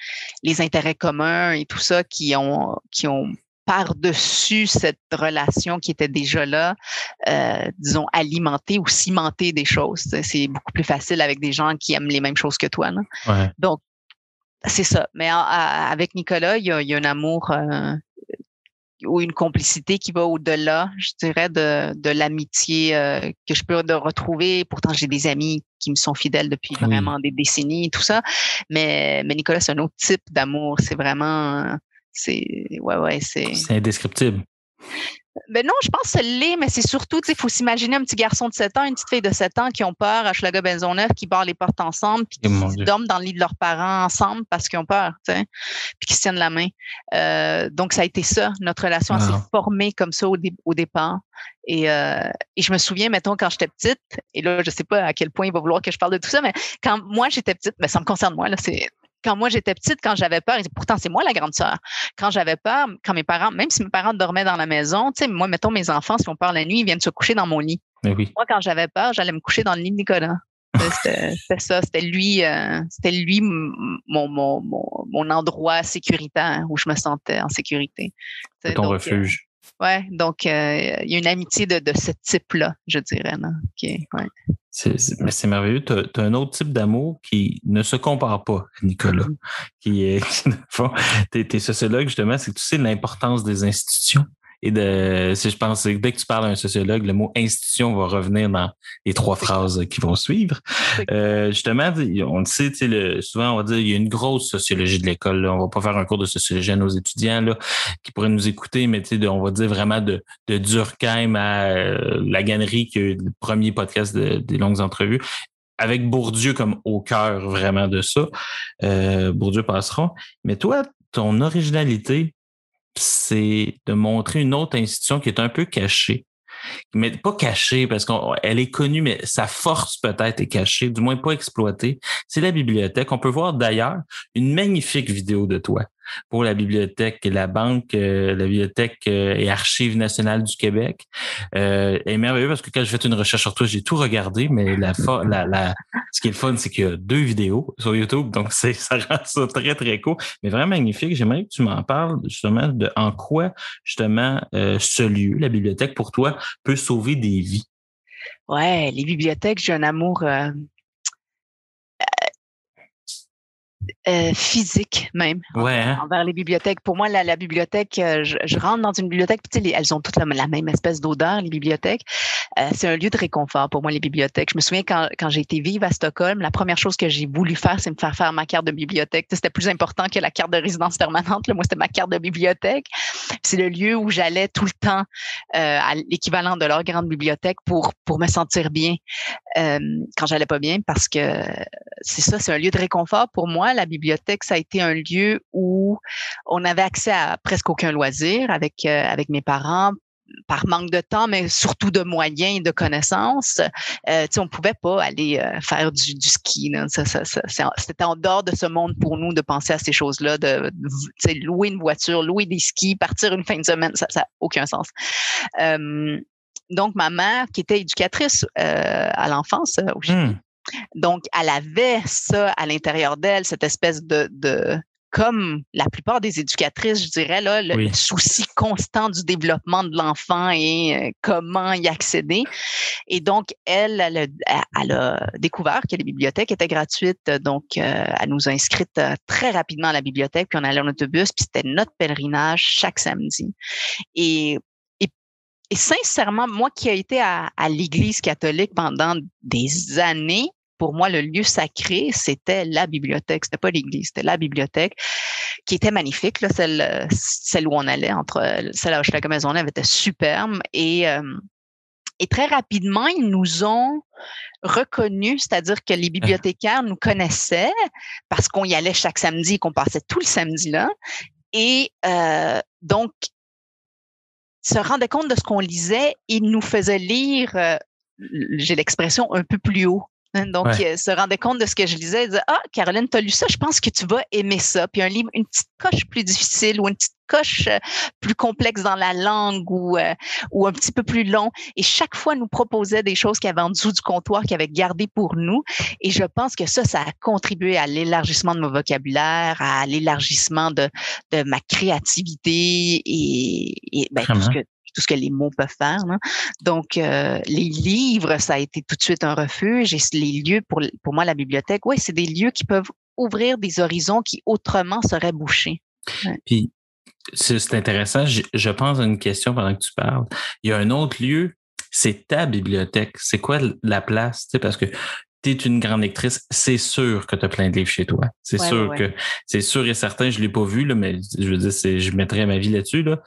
les intérêts communs et tout ça qui ont, qui ont par-dessus cette relation qui était déjà là, euh, disons, alimenter ou cimenter des choses. C'est beaucoup plus facile avec des gens qui aiment les mêmes choses que toi. Donc, c'est ça. Mais avec Nicolas, il y a, un amour euh, ou une complicité qui va au-delà, je dirais, de, de l'amitié euh, que je peux retrouver. Pourtant, j'ai des amis qui me sont fidèles depuis vraiment des décennies tout ça. Mais, mais Nicolas, c'est un autre type d'amour. C'est vraiment, c'est, ouais, ouais, c'est. C'est indescriptible. Ben non, je pense que l'est, mais c'est surtout, il faut s'imaginer un petit garçon de 7 ans, une petite fille de 7 ans qui ont peur à Schlager Benzonneuf, qui barrent les portes ensemble, puis qui dorment dans le lit de leurs parents ensemble parce qu'ils ont peur, tu sais, puis qui se tiennent la main. Euh, donc, ça a été ça. Notre relation s'est formée comme ça au, au départ. Et, euh, et, je me souviens, mettons, quand j'étais petite, et là, je sais pas à quel point il va vouloir que je parle de tout ça, mais quand moi j'étais petite, ben, ça me concerne moi, là, c'est quand moi j'étais petite, quand j'avais peur, pourtant c'est moi la grande sœur. Quand j'avais peur, quand mes parents, même si mes parents dormaient dans la maison, tu sais, moi, mettons mes enfants, si on peur la nuit, ils viennent se coucher dans mon lit. Mais oui. Moi, quand j'avais peur, j'allais me coucher dans le lit de Nicolas. C'était ça, c'était lui, euh, c'était lui mon, mon, mon, endroit sécuritaire où je me sentais en sécurité. Ton euh, refuge. Ouais, donc euh, il y a une amitié de, de ce type-là, je dirais. Là. ouais. mais c'est merveilleux. Tu as, un autre type d'amour qui ne se compare pas, Nicolas. Mm-hmm. Qui est, tu es, sociologue, justement, c'est que tu sais l'importance des institutions et de, si je pense, dès que tu parles à un sociologue, le mot institution va revenir dans les trois phrases qui vont suivre. Euh, justement, on le sait, le, souvent on va dire il y a une grosse sociologie de l'école. On va pas faire un cours de sociologie à nos étudiants là, qui pourraient nous écouter, mais on va dire vraiment de, de Durkheim à euh, la gannerie qui est le premier podcast des longues entrevues avec Bourdieu comme au cœur vraiment de ça. Euh, Bourdieu passera. Mais toi, ton originalité, c'est de montrer une autre institution qui est un peu cachée. Mais pas cachée parce qu'elle est connue, mais sa force peut-être est cachée, du moins pas exploitée. C'est la bibliothèque. On peut voir d'ailleurs une magnifique vidéo de toi pour la bibliothèque et la banque, euh, la bibliothèque euh, et archives nationales du Québec. Euh, est merveilleux parce que quand j'ai fait une recherche sur toi, j'ai tout regardé, mais la, la, la ce qui est le fun, c'est qu'il y a deux vidéos sur YouTube, donc c'est ça rend ça très très cool, mais vraiment magnifique. J'aimerais que tu m'en parles justement de en quoi justement euh, ce lieu, la bibliothèque pour toi, peut sauver des vies. Ouais, les bibliothèques, j'ai un amour Euh, physique même hein? envers les bibliothèques. Pour moi, la, la bibliothèque, euh, je, je, rentre dans une bibliothèque, puis elles ont toutes la, même espèce d'odeur, les bibliothèques. Euh, c'est un lieu de réconfort pour moi, les bibliothèques. Je me souviens quand, quand j'ai été vive à Stockholm, la première chose que j'ai voulu faire, c'est me faire faire ma carte de bibliothèque. C'était plus important que la carte de résidence permanente. Moi, c'était ma carte de bibliothèque. C'est le lieu où j'allais tout le temps à l'équivalent de leur grande bibliothèque pour, pour me sentir bien quand j'allais pas bien, parce que c'est ça, c'est un lieu de réconfort pour moi. La bibliothèque, ça a été un lieu où on avait accès à presque aucun loisir avec, euh, mes parents par manque de temps, mais surtout de moyens et de connaissances, euh, on pouvait pas aller euh, faire du, ski. C'était en dehors de ce monde pour nous de penser à ces choses-là, de, louer une voiture, louer des skis, partir une fin de semaine, ça n'a aucun sens. Donc, ma mère, qui était éducatrice à l'enfance donc, elle avait ça à l'intérieur d'elle, cette espèce de, de, comme la plupart des éducatrices, je dirais, là, le souci constant du développement de l'enfant et euh, comment y accéder. Et donc, elle, elle, a, découvert que les bibliothèques étaient gratuites. Donc, euh, elle nous a inscrites euh, très rapidement à la bibliothèque, puis on allait en autobus, puis c'était notre pèlerinage chaque samedi. Et et sincèrement, moi qui ai été à, à l'Église catholique pendant des années, pour moi, le lieu sacré, c'était la bibliothèque. C'était pas l'église, c'était la bibliothèque qui était magnifique. Là, celle, celle où on allait, entre celle à Hochelaga Maisonneuve était superbe. Et, euh, et très rapidement, ils nous ont reconnus, c'est-à-dire que les Ah. bibliothécaires nous connaissaient parce qu'on y allait chaque samedi et qu'on passait tout le samedi là. Et euh, donc, se rendaient compte de ce qu'on lisait et nous faisaient lire, euh, j'ai l'expression, un peu plus haut. Donc, Ouais. euh, se rendait compte de ce que je lisais et disait Ah, Caroline, tu as lu ça, je pense que tu vas aimer ça. Puis un livre, une petite coche plus difficile ou une petite coche euh, plus complexe dans la langue ou, euh, ou un petit peu plus long. Et chaque fois, nous proposait des choses qu'il y avait en dessous du comptoir, qu'il avait gardé pour nous. Et je pense que ça, ça a contribué à l'élargissement de mon vocabulaire, à l'élargissement de, de ma créativité et, et ben, tout, ce que, tout ce que les mots peuvent faire. Donc, euh, les livres, ça a été tout de suite un refuge. Et les lieux, pour, pour moi, la bibliothèque, oui, c'est des lieux qui peuvent ouvrir des horizons qui autrement seraient bouchés. Puis, c'est intéressant. Je, je pense à une question pendant que tu parles. Il y a un autre lieu, c'est ta bibliothèque. C'est quoi la place? Tu sais, parce que tu es une grande lectrice, c'est sûr que tu as plein de livres chez toi. C'est Ouais, sûr ouais, que c'est sûr et certain, je ne l'ai pas vu, là, mais je veux dire, c'est- je mettrais ma vie là-dessus. Là.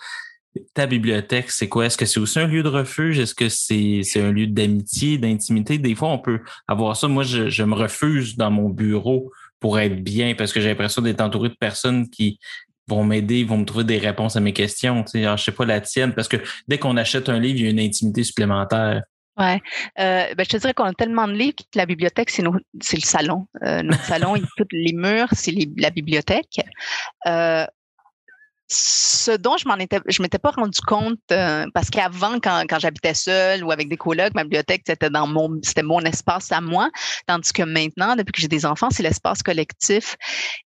Ta bibliothèque, c'est quoi? Est-ce que c'est aussi un lieu de refuge? Est-ce que c'est un lieu d'amitié, d'intimité? Des fois, on peut avoir ça. Moi, je, me refuse dans mon bureau pour être bien parce que j'ai l'impression d'être entouré de personnes qui vont m'aider, vont me trouver des réponses à mes questions. Tu sais, je sais pas la tienne, parce que dès qu'on achète un livre, il y a une intimité supplémentaire. Ouais. Euh, ben, je te dirais qu'on a tellement de livres que la bibliothèque, c'est le salon. Euh, notre salon, il- tous les murs, c'est la bibliothèque. Euh, ce dont je m'en étais, je m'étais pas rendu compte euh, parce qu'avant, quand, quand j'habitais seule ou avec des colocs, ma bibliothèque c'était dans mon, c'était mon espace à moi, tandis que maintenant, depuis que j'ai des enfants, c'est l'espace collectif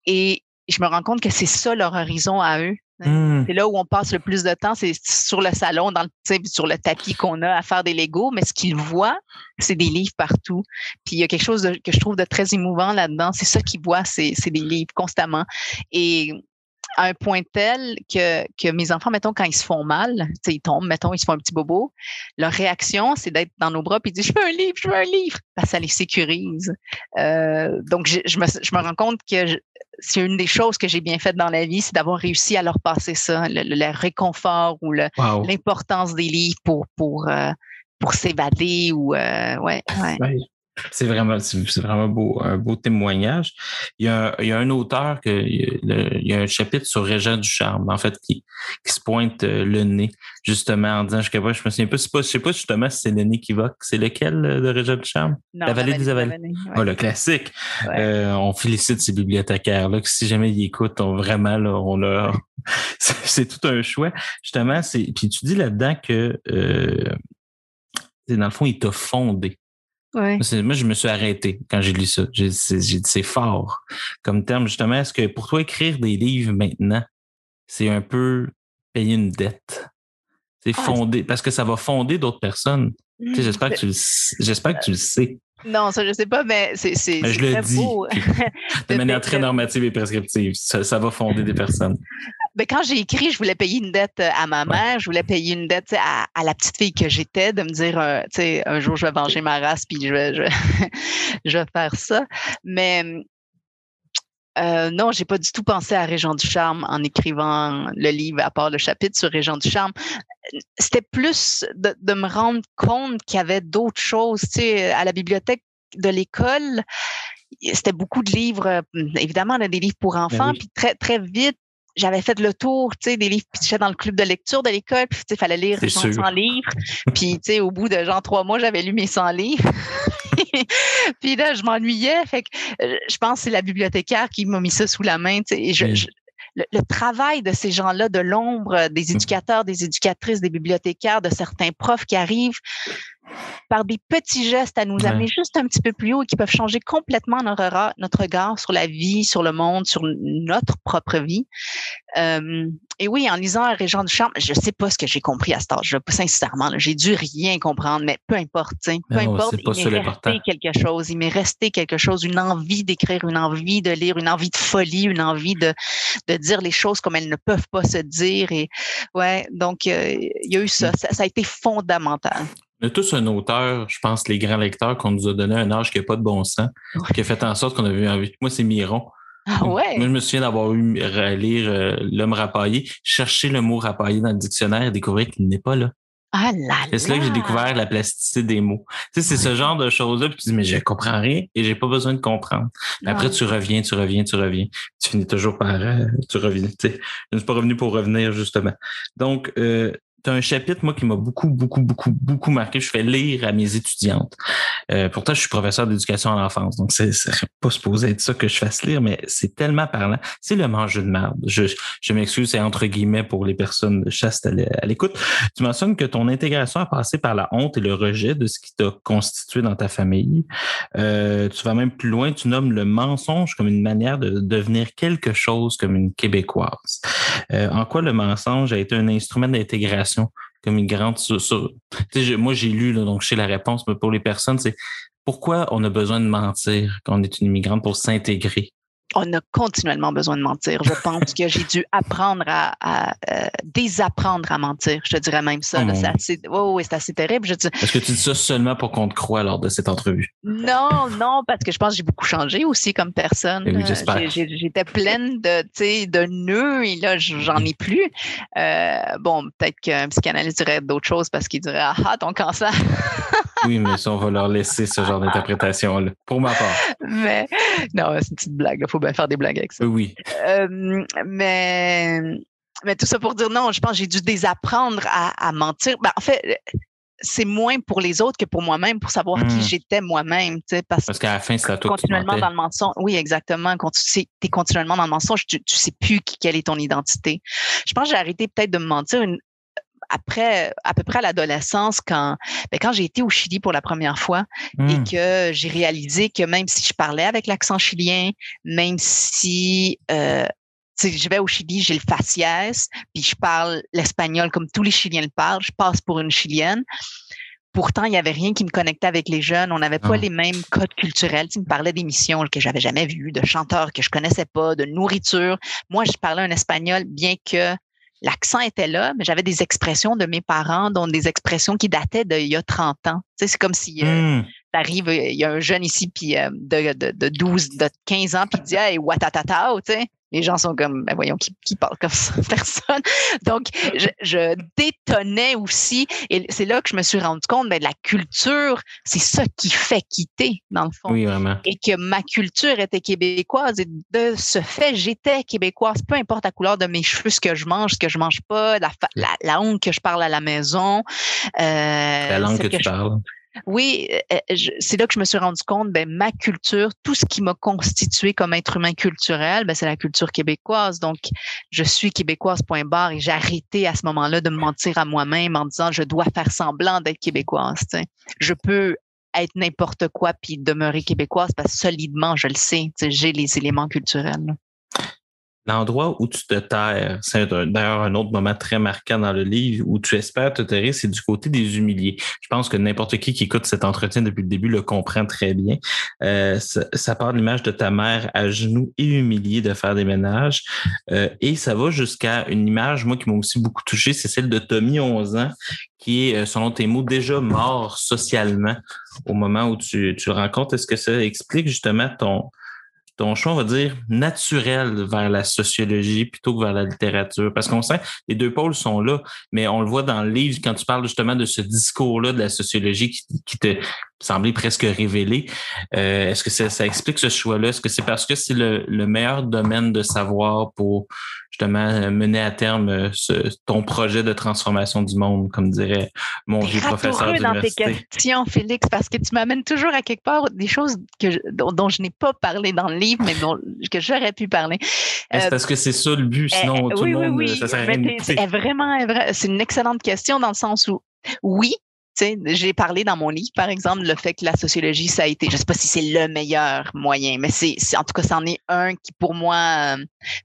et je me rends compte que c'est ça leur horizon à eux. Hmm. C'est là où on passe le plus de temps, c'est sur le salon, dans le, sur le tapis qu'on a à faire des Legos, mais ce qu'ils voient, c'est des livres partout. Puis il y a quelque chose de- que je trouve de très émouvant là-dedans, c'est ça qu'ils voient, c'est c'est des livres constamment. Et à un point tel que, que mes enfants, mettons, quand ils se font mal, tu sais, ils tombent, mettons, ils se font un petit bobo, leur réaction, c'est d'être dans nos bras puis de dire Je veux un livre, je veux un livre, parce que ça les sécurise. Euh, donc, je, je me, je me rends compte que c'est une des choses que j'ai bien faites dans la vie, c'est d'avoir réussi à leur passer ça, le, le- le réconfort ou Wow. l'importance des livres pour, pour, euh, pour s'évader ou, euh, ouais, ouais. C'est vraiment, c'est vraiment beau, un beau témoignage. Il y a, un- il y a un auteur que le- il y a un chapitre sur Régent du Charme, en fait, qui, qui se pointe euh, le nez, justement, en disant, je sais pas, je me souviens pas, pas, je sais pas justement si c'est le nez qui va, c'est lequel euh, de Régent du Charme? Non, La vallée des Avalées. Ouais. Ah, le classique. Ouais. Euh, on félicite ces bibliothécaires-là, que si jamais ils écoutent, on, vraiment, là, on a, c'est tout un choix. Justement, c'est, puis tu dis là-dedans que, euh, dans le fond, il t'a fondé. Ouais. Moi, je me suis arrêté quand j'ai lu ça. J'ai dit, c'est fort comme terme. Justement, est-ce que pour toi, écrire des livres maintenant, c'est un peu payer une dette? C'est Ah, fonder, parce que ça va fonder d'autres personnes. Tu sais, J'espère que tu le sais- j'espère que tu le sais. Non, ça, je sais pas, mais c'est je le très dis. beau. De manière très normative et prescriptive. Ça, ça va fonder des personnes. Ben, quand j'ai écrit, je voulais payer une dette euh, à ma mère, je voulais payer une dette à, à la petite fille que j'étais, de me dire, euh, tu sais, un jour, je vais venger ma race, puis je vais, je, vais- je vais faire ça. Mais euh, non, j'ai pas du tout pensé à Régent du Charme en écrivant le livre, à part le chapitre sur Régent du Charme. C'était plus de, de me rendre compte qu'il y avait d'autres choses. Tu sais, à la bibliothèque de l'école, c'était beaucoup de livres, euh, évidemment, là, des livres pour enfants, oui. puis très, très vite, j'avais fait le tour, tu sais, des livres, puis j'étais dans le club de lecture de l'école, puis tu sais, fallait lire C'est genre sûr. 100 livres. Puis, tu sais, au bout de genre trois mois, j'avais lu mes 100 livres. puis là, je m'ennuyais. Fait que euh, je pense que c'est la bibliothécaire qui m'a mis ça sous la main, tu sais. et je- Oui. je- le, le travail de ces gens-là, de l'ombre, euh, des éducateurs, des éducatrices, des bibliothécaires, de certains profs qui arrivent par des petits gestes à nous Ouais. amener juste un petit peu plus haut et qui peuvent changer complètement notre, regard sur la vie, sur le monde, sur notre propre vie. Euh, et oui, en lisant Régent du Charme, je sais pas ce que j'ai compris à cet âge-là, sincèrement. j'ai dû rien comprendre, mais peu importe. Peu Non, importe, il m'est resté quelque chose. Il m'est resté quelque chose, une envie d'écrire, une envie de lire, une envie de folie, une envie de, de dire les choses comme elles ne peuvent pas se dire. Et ouais, donc euh, il y a eu ça. ça. ça a été fondamental. On a tous un auteur, je pense, les grands lecteurs, qu'on nous a donné un âge qui n'a pas de bon sens, qui a fait en sorte qu'on a vu envie. Moi, c'est Miron. Ah ouais? Moi, je me souviens d'avoir eu à lire euh, L'homme rapaillé, chercher le mot rapaillé dans le dictionnaire et découvrir qu'il n'est pas là. Ah là C'est là que j'ai découvert la plasticité des mots. Tu sais, c'est ce genre de choses-là, puis tu dis, mais je comprends rien et j'ai pas besoin de comprendre. Mais après, tu reviens, tu reviens, tu reviens. Tu finis toujours par, euh, tu reviens. Tu sais, je ne suis pas revenu pour revenir, justement. Donc, euh, tu un chapitre, moi, qui m'a beaucoup, beaucoup, beaucoup, beaucoup marqué. Je fais lire à mes étudiantes. Euh, pourtant, je suis professeur d'éducation à l'enfance, donc c'est pas supposé être ça que je fasse lire, mais c'est tellement parlant. C'est le manger de merde. Je, m'excuse, c'est entre guillemets pour les personnes chastes à l'écoute. Tu mentionnes que ton intégration a passé par la honte et le rejet de ce qui t'a constitué dans ta famille. Euh, tu vas même plus loin, tu nommes le mensonge comme une manière de devenir quelque chose comme une Québécoise. Euh, en quoi le mensonge a été un instrument d'intégration comme migrante sur, moi j'ai lu donc je sais la réponse mais pour les personnes c'est pourquoi on a besoin de mentir quand on est une immigrante pour s'intégrer? On a continuellement besoin de mentir. Je pense que j'ai dû apprendre à, euh, désapprendre à mentir. Je te dirais même ça. Oh c'est assez, oh, c'est assez terrible. Est-ce que tu dis ça seulement pour qu'on te croie lors de cette entrevue? Non, non, parce que je pense que j'ai beaucoup changé aussi comme personne. Eh oui, j'espère. J'étais pleine de, de nœuds et là, j'en ai plus. Euh, bon, peut-être qu'un psychanalyste dirait d'autres choses parce qu'il dirait Ah, ah ton cancer. oui, mais ça, on va leur laisser ce genre d'interprétation-là, pour ma part. Mais non, c'est une petite blague. Il faut bien faire des blagues avec ça. Oui. Euh, mais, mais tout ça pour dire non, je pense que j'ai dû désapprendre à, mentir. Ben, en fait, c'est moins pour les autres que pour moi-même, pour savoir qui hmm. j'étais moi-même. Parce, parce qu'à la fin, c'est à toi continuellement dans le mensonge. Oui, exactement. Quand tu es continuellement dans le mensonge, tu, ne sais plus quelle est ton identité. Je pense que j'ai arrêté peut-être de me mentir une, après à peu près à l'adolescence, quand, ben, quand j'ai été au Chili pour la première fois et mmh. que j'ai réalisé que même si je parlais avec l'accent chilien, même si euh, je vais au Chili, j'ai le faciès, puis je parle l'espagnol comme tous les Chiliens le parlent, je passe pour une Chilienne. Pourtant, il n'y avait rien qui me connectait avec les jeunes. On n'avait pas ah. les mêmes codes culturels. Tu me parlais d'émissions que j'avais jamais vues, de chanteurs que je connaissais pas, de nourriture. Moi, je parlais un espagnol, bien que l'accent était là, mais j'avais des expressions de mes parents, dont des expressions qui dataient d'il y a 30 ans. Tu sais, c'est comme si euh, mmh. arrive, il y a un jeune ici puis euh, de, de, de 12, de 15 ans, puis il dit Hey, watatata, tu sais les gens sont comme, ben voyons, qui, qui parle comme ça, personne. Donc, je, je détonnais aussi. Et c'est là que je me suis rendu compte, ben, de la culture, c'est ça qui fait quitter, dans le fond. Oui, vraiment. Et que ma culture était québécoise. Et de ce fait, j'étais québécoise, peu importe la couleur de mes cheveux, ce que je mange, ce que je mange pas, la, la, langue que je parle à la maison. Euh, la langue que, tu parles. Oui, euh, euh, c'est là que je me suis rendu compte, ben, ma culture, tout ce qui m'a constitué comme être humain culturel, ben, c'est la culture québécoise. Donc, je suis québécoise, point barre, et j'ai arrêté à ce moment-là de me mentir à moi-même en disant, je dois faire semblant d'être québécoise. Je peux être n'importe quoi puis demeurer québécoise parce que solidement, je le sais, j'ai les éléments culturels. L'endroit où tu te terres, c'est d'ailleurs un autre moment très marquant dans le livre où tu espères te taire, c'est du côté des humiliés. Je pense que n'importe qui qui écoute cet entretien depuis le début le comprend très bien. Euh, ça, part de l'image de ta mère à genoux et humiliée de faire des ménages. Euh, et ça va jusqu'à une image, moi, qui m'a aussi beaucoup touché, c'est celle de Tommy, 11 ans, qui est, euh, selon tes mots, déjà mort socialement au moment où tu, tu le rencontres. Est-ce que ça explique justement ton ton choix, on va dire, naturel vers la sociologie plutôt que vers la littérature? Parce qu'on sait, les deux pôles sont là, mais on le voit dans le livre quand tu parles justement de ce discours-là de la sociologie qui, qui te semblait presque révélé. Euh, Est-ce que ça, ça, explique ce choix-là? Est-ce que c'est parce que c'est le, le, meilleur domaine de savoir pour justement mener à terme euh, ce, ton projet de transformation du monde, comme dirait mon vieux professeur d'université? dans tes questions, Félix, parce que tu m'amènes toujours à quelque part des choses que dont, je n'ai pas parlé dans le livre, mais que j'aurais pu parler. C'est euh, parce que c'est ça le but, eh, sinon tout le monde, ça sert à rien. C'est vraiment, c'est une excellente question dans le sens où, oui, j'ai parlé dans mon livre, par exemple, le fait que la sociologie, ça a été, je sais pas si c'est le meilleur moyen, mais c'est, en tout cas, c'en est un qui, pour moi, euh,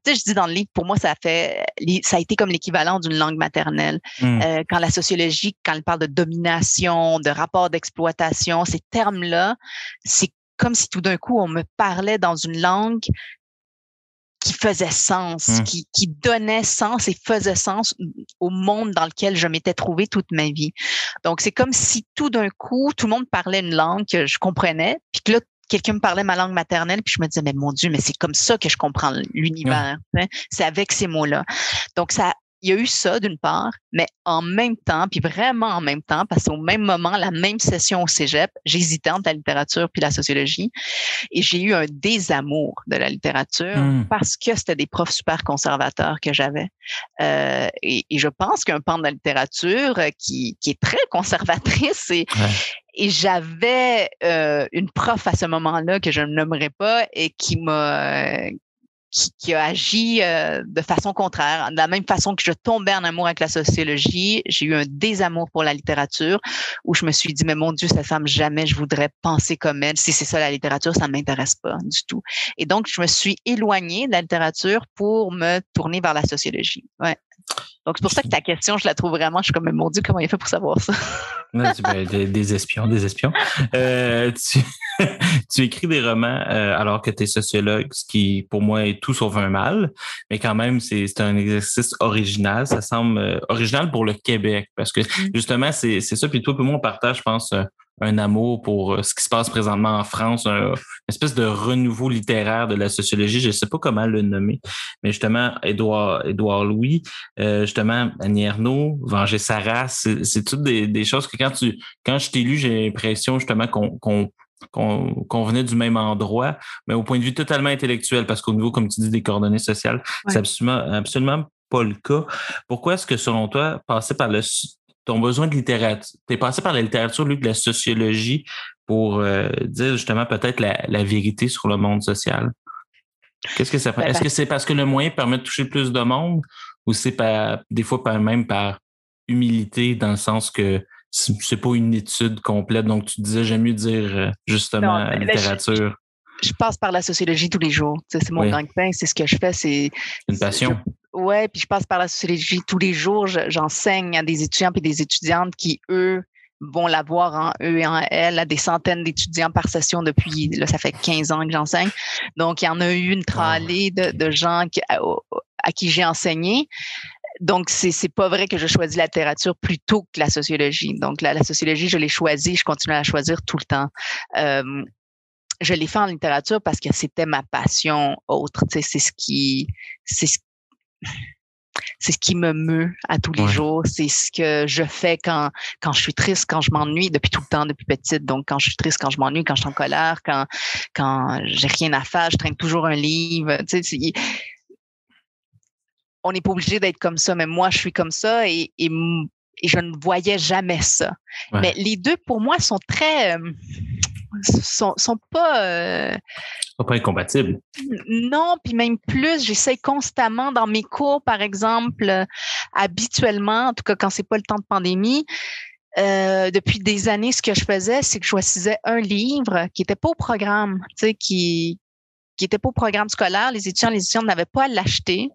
tu sais, je dis dans le livre, pour moi, ça a fait, ça a été comme l'équivalent d'une langue maternelle. Mmh. Euh, quand la sociologie, quand elle parle de domination, de rapport d'exploitation, ces termes-là, c'est comme si tout d'un coup, on me parlait dans une langue qui faisait sens, mmh. qui, qui donnait sens et faisait sens au monde dans lequel je m'étais trouvée toute ma vie. Donc, c'est comme si tout d'un coup, tout le monde parlait une langue que je comprenais, puis que là, quelqu'un me parlait ma langue maternelle, puis je me disais, mais mon Dieu, mais c'est comme ça que je comprends l'univers. Hein. C'est avec ces mots-là. Donc, ça il y a eu ça d'une part, mais en même temps, puis vraiment en même temps, parce qu'au même moment, la même session au cégep, j'hésitais entre la littérature puis la sociologie, et j'ai eu un désamour de la littérature mmh. parce que c'était des profs super conservateurs que j'avais. Euh, et, je pense qu'un pan de la littérature euh, qui, qui est très conservatrice et, et j'avais euh, une prof à ce moment-là que je ne nommerai pas et qui m'a qui, a agi euh, de façon contraire. De la même façon que je tombais en amour avec la sociologie, j'ai eu un désamour pour la littérature où je me suis dit, mais mon Dieu, cette femme, jamais je voudrais penser comme elle. Si c'est ça la littérature, ça ne m'intéresse pas du tout. Et donc, je me suis éloignée de la littérature pour me tourner vers la sociologie. Ouais. Donc, c'est pour ça que ta question, je la trouve vraiment, je suis comme, mon Dieu, comment il fait pour savoir ça? non, tu, ben, des, espions, des espions. Euh, tu, écris des romans euh, alors que tu es sociologue, ce qui, pour moi, est tout sauf un mal, mais quand même, c'est un exercice original. Ça semble euh, original pour le Québec, parce que mmh. justement, c'est ça. Puis toi, pour moi, on partage, je pense, un amour pour euh, ce qui se passe présentement en France, une espèce de renouveau littéraire de la sociologie. Je ne sais pas comment le nommer, mais justement, Édouard, Édouard Louis, euh, justement, Annie Ernaux, Venger Sarah, c'est toutes des, choses que quand tu quand je t'ai lu, j'ai l'impression justement qu'on qu'on venait du même endroit, mais au point de vue totalement intellectuel, parce qu'au niveau, comme tu dis, des coordonnées sociales, c'est absolument, absolument pas le cas. Pourquoi est-ce que, selon toi, passer par le ton besoin de littérature. Tu es passé par la littérature, Luc, de la sociologie pour euh, dire justement peut-être la, vérité sur le monde social. Qu'est-ce que ça fait? Ben, Est-ce que c'est parce que le moyen permet de toucher plus de monde ou c'est des fois même par humilité dans le sens que c'est pas une étude complète. Donc, tu disais, j'aime mieux dire euh, justement la littérature. Je, passe par la sociologie tous les jours. C'est mon oui. pain c'est ce que je fais. C'est une passion. Ouais, puis je passe par la sociologie tous les jours. J'enseigne à des étudiants et des étudiantes qui, eux, vont l'avoir en eux et en elles à des centaines d'étudiants par session depuis, là, ça fait 15 ans que j'enseigne. Donc, il y en a eu une tralée de, de gens qui, à, qui j'ai enseigné. Donc, c'est, c'est pas vrai que je choisis la littérature plutôt que la sociologie. Donc, la, la sociologie, je l'ai choisie, je continue à la choisir tout le temps. Euh, je l'ai fait en littérature parce que c'était ma passion autre. C'est ce qui, c'est ce c'est ce qui me meut à tous les jours. C'est ce que je fais quand, quand je suis triste, quand je m'ennuie depuis tout le temps, depuis petite. Donc, quand je suis triste, quand je m'ennuie, quand je suis en colère, quand, quand j'ai rien à faire, je traîne toujours un livre. Tu sais, on n'est pas obligé d'être comme ça, mais moi, je suis comme ça et, et, je ne voyais jamais ça. Mais les deux, pour moi, sont très... Euh, sont, sont pas. Euh, sont pas incompatibles. Non, puis même plus, j'essaie constamment dans mes cours, par exemple, euh, habituellement, en tout cas quand c'est pas le temps de pandémie, euh, depuis des années, ce que je faisais, c'est que je choisissais un livre qui était pas au programme, tu sais, qui qui était pas au programme scolaire. Les étudiants, les étudiants n'avaient pas à l'acheter.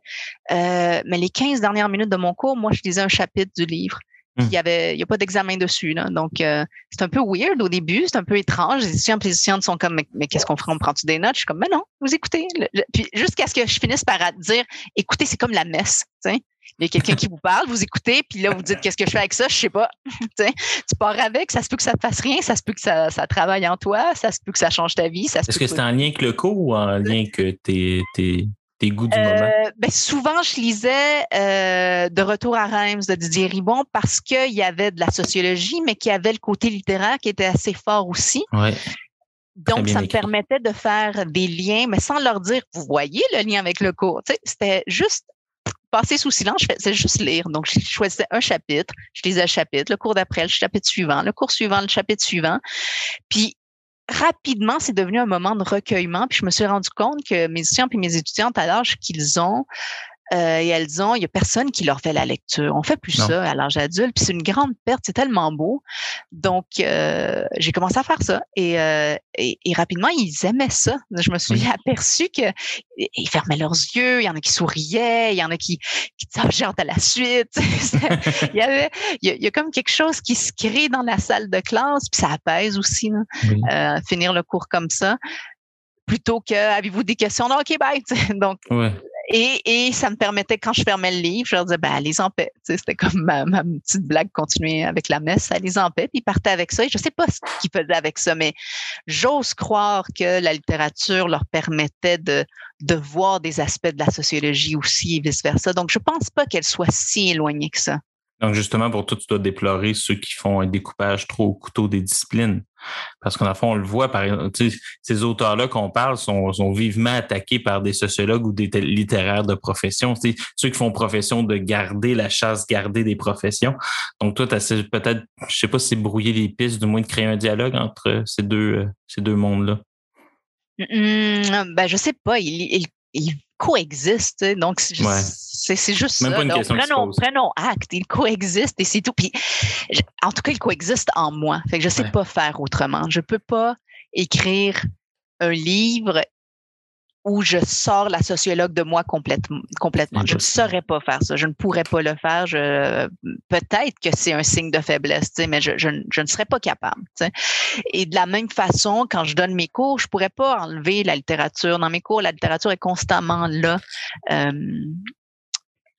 Euh, mais les 15 dernières minutes de mon cours, moi, je lisais un chapitre du livre. Il y avait, il y a pas d'examen dessus, là. Donc, euh, c'est un peu weird au début, c'est un peu étrange. Les étudiants les étudiantes sont comme, mais, qu'est-ce qu'on ferait? On prend-tu des notes? Je suis comme, mais non, vous écoutez. puis jusqu'à ce que je finisse par dire, écoutez, c'est comme la messe. Il y a quelqu'un qui vous parle, vous écoutez, puis là, vous dites qu'est-ce que je fais avec ça, je sais pas. tu pars avec, ça se peut que ça te fasse rien, ça se peut que ça, ça travaille en toi, ça se peut que ça change ta vie. Est-ce que c'est en lien avec le cours ou en lien tes, tes, tes goûts du moment? Euh, ben, souvent, je lisais euh, De retour à Reims de Didier Ribon parce qu'il y avait de la sociologie, mais qu'il y avait le côté littéraire qui était assez fort aussi. Donc, ça me permettait de faire des liens, mais sans leur dire, vous voyez le lien avec le cours. C'était juste passer sous silence, faisais juste lire. Donc, je choisissais un chapitre, je lisais un chapitre, le cours d'après, le chapitre suivant, le cours suivant, le chapitre suivant. Puis, rapidement, c'est devenu un moment de recueillement. Puis je me suis rendu compte que mes étudiants et mes étudiantes, à l'âge qu'ils ont, euh, et elles ont, il y a personne qui leur fait la lecture. On fait plus ça à l'âge adulte, puis c'est une grande perte, c'est tellement beau. Donc, euh, j'ai commencé à faire ça et, euh, et, rapidement, ils aimaient ça. Je me suis aperçu que ils fermaient leurs yeux, il y en a qui souriaient, il y en a qui, qui disaient, j'ai hâte à la suite. il y avait, il y, a, comme quelque chose qui se crée dans la salle de classe, puis ça apaise aussi, finir le cours comme ça plutôt que avez-vous des questions? Non, OK, bye. Donc, et, et, ça me permettait, quand je fermais le livre, je leur disais, ben, allez en paix. C'était comme ma, ma, petite blague continuer avec la messe, allez en paix. Puis ils partaient avec ça. Et je sais pas ce qu'ils faisaient avec ça, mais j'ose croire que la littérature leur permettait de, de voir des aspects de la sociologie aussi et vice-versa. Donc, je pense pas qu'elle soit si éloignée que ça. Donc, justement, pour toi, tu dois déplorer ceux qui font un découpage trop au couteau des disciplines. Parce qu'en fond, on le voit, par exemple, ces auteurs-là qu'on parle sont, sont, vivement attaqués par des sociologues ou des littéraires de profession. T'sais, ceux qui font profession de garder la chasse, garder des professions. Donc, toi, tu as peut-être, je sais pas si c'est brouiller les pistes, du moins de créer un dialogue entre ces deux, euh, ces deux mondes-là. Mmh, ben, je sais pas. Il, il, il coexistent. Donc, c'est juste ça. Donc, prenons, prenons, acte. Ils coexistent et c'est tout. Puis, en tout cas, ils coexistent en moi. Fait que je sais pas faire autrement. Je peux pas écrire un livre où je sors la sociologue de moi complètement. complètement. Je ne saurais pas faire ça. Je ne pourrais pas le faire. Je, peut-être que c'est un signe de faiblesse, mais je, je, je, ne serais pas capable. Et de la même façon, quand je donne mes cours, je pourrais pas enlever la littérature. Dans mes cours, la littérature est constamment là. Euh,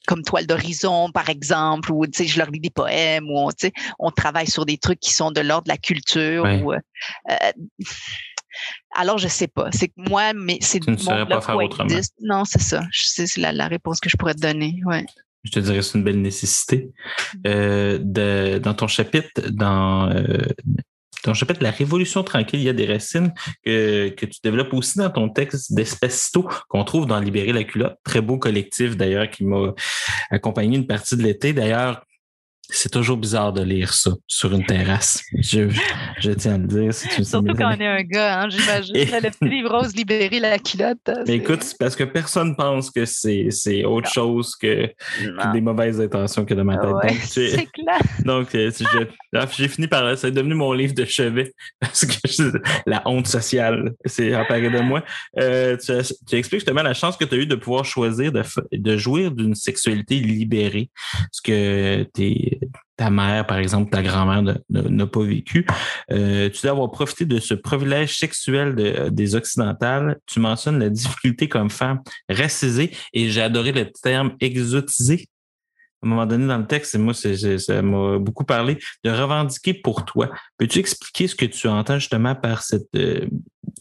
comme toile d'horizon, par exemple, ou je leur lis des poèmes, ou on, on travaille sur des trucs qui sont de l'ordre de la culture. Ou, euh, alors, je sais pas. C'est que moi, mais c'est tu ne saurais pas faire autrement. Non, c'est ça. C'est la, la, réponse que je pourrais te donner. Ouais. Je te dirais c'est une belle nécessité. Euh, de, dans ton chapitre, dans euh, ton chapitre La Révolution tranquille, il y a des racines que, que tu développes aussi dans ton texte d'Espacito qu'on trouve dans Libérer la culotte. Très beau collectif d'ailleurs qui m'a accompagné une partie de l'été. D'ailleurs, c'est toujours bizarre de lire ça sur une terrasse. Je, je tiens à le dire. Surtout quand on est un gars, hein, j'imagine. Le petit livre rose libérer la culotte. Mais écoute, c'est parce que personne pense que c'est, c'est autre chose que, des mauvaises intentions que de ma tête. Ouais, c'est clair. Donc, euh, j'ai fini par. C'est devenu mon livre de chevet parce que la honte sociale, c'est apparu de moi. Euh, tu, tu, expliques justement la chance que tu as eue de pouvoir choisir de, de jouir d'une sexualité libérée. Parce que tu ta mère, par exemple, ta grand-mère n'a pas vécu. Euh, tu dois avoir profité de ce privilège sexuel des occidentales. Tu mentionnes la difficulté comme femme racisée et j'ai adoré le terme exotisé. À un moment donné dans le texte, moi, ça m'a beaucoup parlé de revendiquer pour toi. Peux-tu expliquer ce que tu entends justement par cette euh,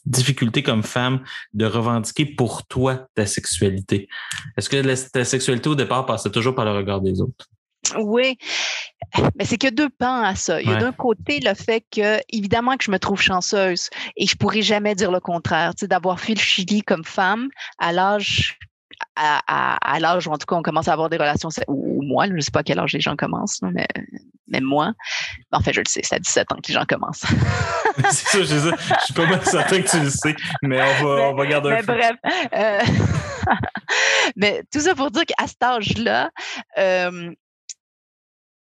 difficulté comme femme de revendiquer pour toi ta sexualité? Est-ce que ta sexualité au départ passait toujours par le regard des autres? Oui, mais c'est que deux pans à ça. Il y a d'un côté le fait que, évidemment, que je me trouve chanceuse et je pourrais jamais dire le contraire. D'avoir fui le Chili comme femme à l'âge à, l'âge où en tout cas on commence à avoir des relations ou, moi, je ne sais pas à quel âge les gens commencent, mais, mais moi, en fait je le sais, c'est à 17 ans que les gens commencent. c'est ça, je, sais, je suis pas mal certain que tu le sais, mais on va, on va garder mais bref. Euh, mais tout ça pour dire qu'à cet âge-là, euh,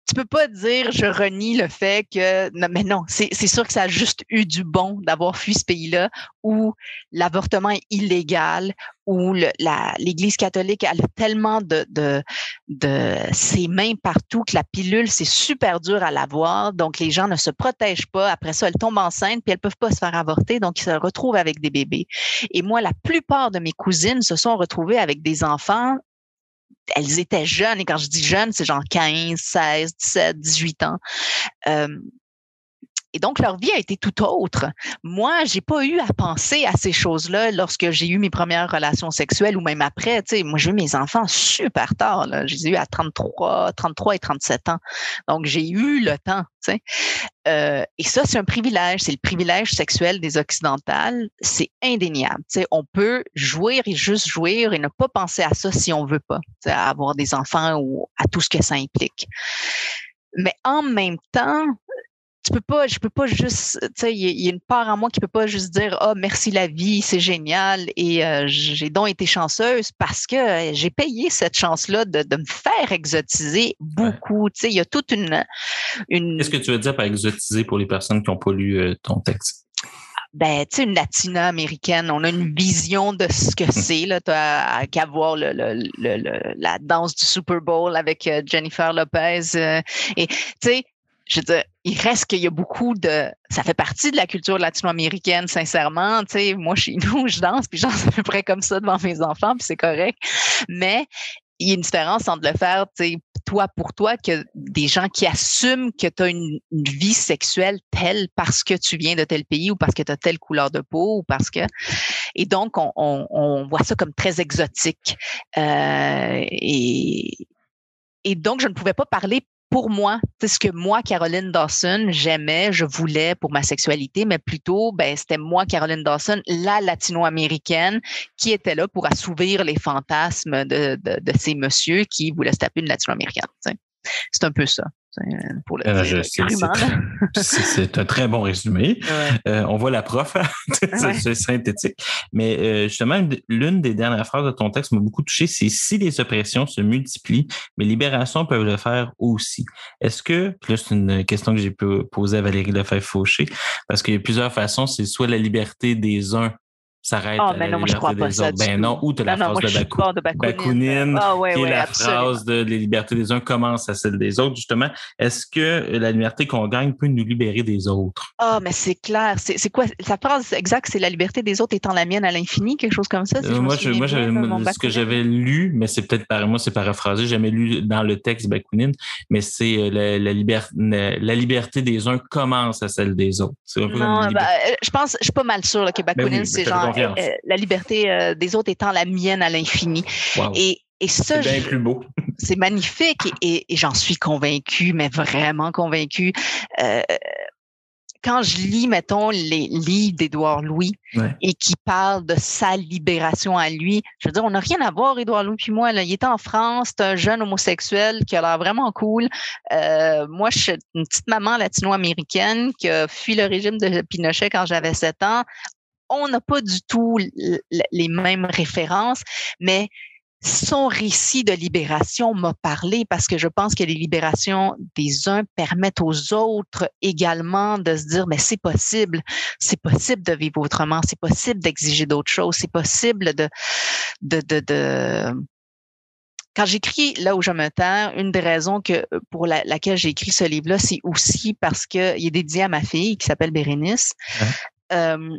tu peux pas dire je renie le fait que non, mais non, c'est sûr que ça a juste eu du bon d'avoir fui ce pays-là où l'avortement est illégal, où l'Église catholique a tellement de, de, ses mains partout que la pilule, c'est super dur à l'avoir. Donc, les gens ne se protègent pas. Après ça, elles tombent enceintes puis elles peuvent pas se faire avorter. Donc, ils se retrouvent avec des bébés. Et moi, la plupart de mes cousines se sont retrouvées avec des enfants elles étaient jeunes, et quand je dis jeunes, c'est genre 15, 16, 17, 18 ans. Euh, et donc, leur vie a été tout autre. Moi, j'ai pas eu à penser à ces choses-là lorsque j'ai eu mes premières relations sexuelles ou même après. Tu sais, moi, j'ai eu mes enfants super tard. Là. Je les ai eu à 33, 33 et 37 ans. Donc, j'ai eu le temps. Euh, et ça, c'est un privilège. C'est le privilège sexuel des occidentales. C'est indéniable. Tu sais, on peut jouir et juste jouir et ne pas penser à ça si on veut pas, à avoir des enfants ou à tout ce que ça implique. Mais en même temps, tu peux pas, je peux pas juste, tu sais, il y, a une part en moi qui peut pas juste dire, ah, oh, merci la vie, c'est génial et euh, j'ai donc été chanceuse parce que j'ai payé cette chance-là de, de, me faire exotiser beaucoup. Tu sais, il y a toute une, une. Qu'est-ce que tu veux dire par exotiser pour les personnes qui n'ont pas lu euh, ton texte? ben, tu sais, une latina américaine, on a une vision de ce que c'est, là, qu'à voir le, le, le, la danse du Super Bowl avec euh, Jennifer Lopez. et, tu sais, je veux dire, il reste qu'il y a beaucoup de. Ça fait partie de la culture latino-américaine, sincèrement. Tu sais, moi, chez nous, je danse, puis j'en à peu près comme ça devant mes enfants, puis c'est correct. Mais il y a une différence entre le faire, tu sais, toi pour toi, que des gens qui assument que tu as une, vie sexuelle telle parce que tu viens de tel pays ou parce que tu as telle couleur de peau ou parce que. Et donc, on, voit ça comme très exotique. Euh, et donc, je ne pouvais pas parler pour moi, c'est ce que moi, Caroline Dawson, j'aimais, je voulais pour ma sexualité, mais plutôt, ben, c'était moi, Caroline Dawson, la latino-américaine, qui était là pour assouvir les fantasmes de, de, ces messieurs qui voulaient se taper une latino-américaine. C'est un peu ça. Pour le euh, c'est un très bon résumé. Euh, on voit la prof, c'est synthétique. Mais euh, justement, l'une des dernières phrases de ton texte m'a beaucoup touché, c'est si les oppressions se multiplient, mais libérations peuvent le faire aussi. Est-ce que, là c'est une question que j'ai posée à Valérie Lefebvre-Fauché, parce qu'il y a plusieurs façons, c'est soit la liberté des uns s'arrête oh, ben non, je crois pas ça Ben non, ou tu la phrase de, Bakounine, ah, ouais, qui est la phrase de les libertés des uns commencent à celle des autres, justement. Est-ce que la liberté qu'on gagne peut nous libérer des autres? Ah, mais c'est clair. C'est quoi? La phrase exacte, c'est la liberté des autres étant la mienne à l'infini, quelque chose comme ça? Euh, moi, je, moi ce que j'avais lu, mais c'est peut-être par moi, c'est paraphrasé, j'ai jamais lu dans le texte Bakounine, mais c'est euh, la, la, la, liberté des uns commence à celle des autres? non, euh, je pense, je suis pas mal sûre que ben Bakounine, c'est genre euh, la liberté euh, des autres étant la mienne à l'infini. Et, et ça, c'est bien plus beau. c'est magnifique et, j'en suis convaincue, mais vraiment convaincue. Euh, quand je lis, mettons, les livres d'Édouard Louis et qui parlent de sa libération à lui, je veux dire, on n'a rien à voir, Édouard Louis puis moi. Là. Il est en France, c'est un jeune homosexuel qui a l'air vraiment cool. moi, je suis une petite maman latino-américaine qui a fui le régime de Pinochet quand j'avais 7 ans on n'a pas du tout les mêmes références, mais son récit de libération m'a parlé parce que je pense que les libérations des uns permettent aux autres également de se dire mais c'est possible, c'est possible de vivre autrement, c'est possible d'exiger d'autres choses, c'est possible de de de, de quand j'écris là où je me terre, une des raisons que pour laquelle j'ai écrit ce livre-là, c'est aussi parce que il est dédié à ma fille qui s'appelle Bérénice. Euh,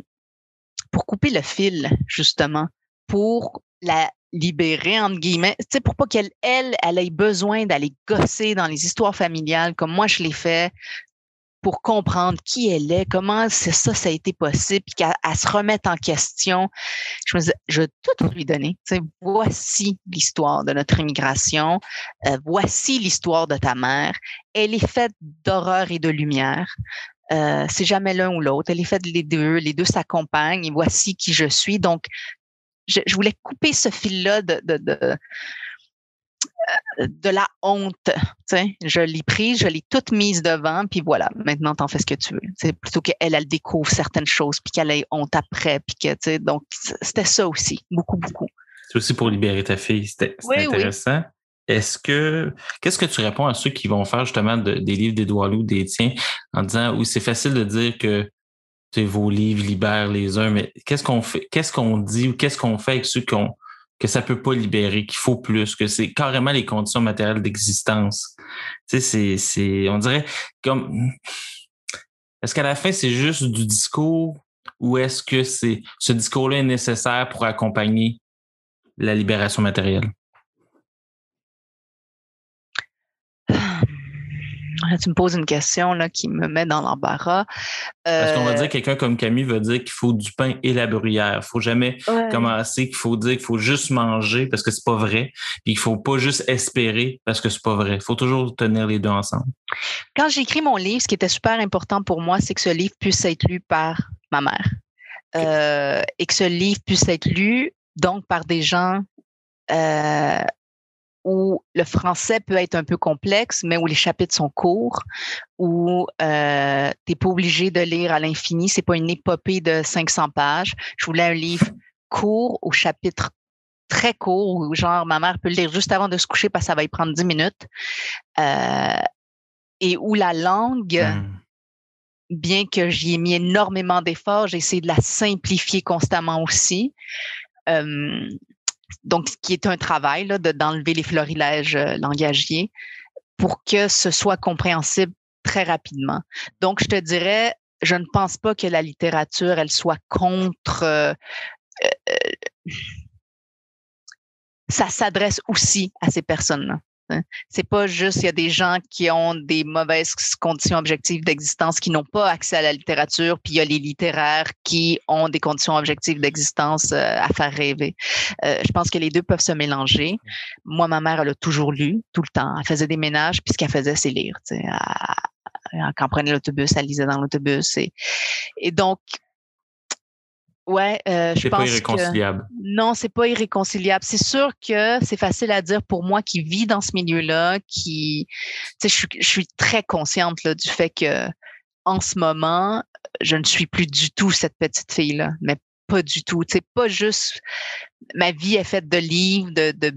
pour couper le fil, justement, pour la libérer, entre guillemets, tu sais, pour pas qu'elle, elle, ait besoin d'aller gosser dans les histoires familiales comme moi je l'ai fait, pour comprendre qui elle est, comment c'est ça, ça a été possible, puis qu'elle se remette en question. Je me disais, je vais tout lui donner. Voici l'histoire de notre immigration, euh, voici l'histoire de ta mère. Elle est faite d'horreur et de lumière. Euh, c'est jamais l'un ou l'autre. Elle est faite les deux. Les deux s'accompagnent et voici qui je suis. Donc, je, voulais couper ce fil-là de, de, de, euh, de, la honte. Je l'ai prise, je l'ai toute mise devant, puis voilà, maintenant, t'en fais ce que tu veux. C'est plutôt qu'elle, elle découvre certaines choses, puis qu'elle ait honte après. Puis que, donc, c'était ça aussi, beaucoup, beaucoup. C'est aussi pour libérer ta fille. C'était intéressant. Est-ce que qu'est-ce que tu réponds à ceux qui vont faire justement des livres d'Édouard Loup, des tiens, en disant oui, c'est facile de dire que vos livres libèrent les uns, mais qu'est-ce qu'on fait, qu'est-ce qu'on dit ou qu'est-ce qu'on fait avec ceux que ça peut pas libérer, qu'il faut plus, que c'est carrément les conditions matérielles d'existence? Tu sais, c'est, on dirait comme, est-ce qu'à la fin c'est juste du discours ou est-ce que c'est ce discours-là est nécessaire pour accompagner la libération matérielle? Tu me poses une question là, qui me met dans l'embarras. Parce qu'on va euh, dire quelqu'un comme Camille va dire qu'il faut du pain et la bruyère. Il faut jamais commencer qu'il faut dire qu'il faut juste manger parce que c'est pas vrai. Puis il faut pas juste espérer parce que c'est pas vrai. Il faut toujours tenir les deux ensemble. Quand j'ai écrit mon livre, ce qui était super important pour moi, c'est que ce livre puisse être lu par ma mère. Euh, et que ce livre puisse être lu donc par des gens euh, où le français peut être un peu complexe, mais où les chapitres sont courts, où euh, tu n'es pas obligé de lire à l'infini. C'est pas une épopée de 500 pages. Je voulais un livre court au chapitre très court, où genre ma mère peut le lire juste avant de se coucher parce que ça va y prendre 10 minutes. Euh, et où la langue, hmm. bien que j'y ai mis énormément d'efforts, j'ai essayé de la simplifier constamment aussi. Euh, donc qui est un travail d'enlever les florilèges euh, langagiers pour que ce soit compréhensible très rapidement. Donc, je te dirais, je ne pense pas que la littérature, elle soit contre. Euh, euh, ça s'adresse aussi à ces personnes-là. Hein. C'est pas juste, il y a des gens qui ont des mauvaises conditions objectives d'existence qui n'ont pas accès à la littérature, puis il y a les littéraires qui ont des conditions objectives d'existence euh, à faire rêver. Euh, je pense que les deux peuvent se mélanger. Moi, ma mère, elle a toujours lu, tout le temps. Elle faisait des ménages, puis ce qu'elle faisait, c'est lire. Elle, quand on prenait l'autobus, elle lisait dans l'autobus. Et donc, Ouais, euh, je pense pas irréconciliable. non, c'est pas irréconciliable. C'est sûr que c'est facile à dire pour moi qui vis dans ce milieu-là, qui, tu sais, je, suis très consciente là, du fait que en ce moment, je ne suis plus du tout cette petite fille-là, mais pas du tout. Tu sais, pas juste ma vie est faite de livres, de, de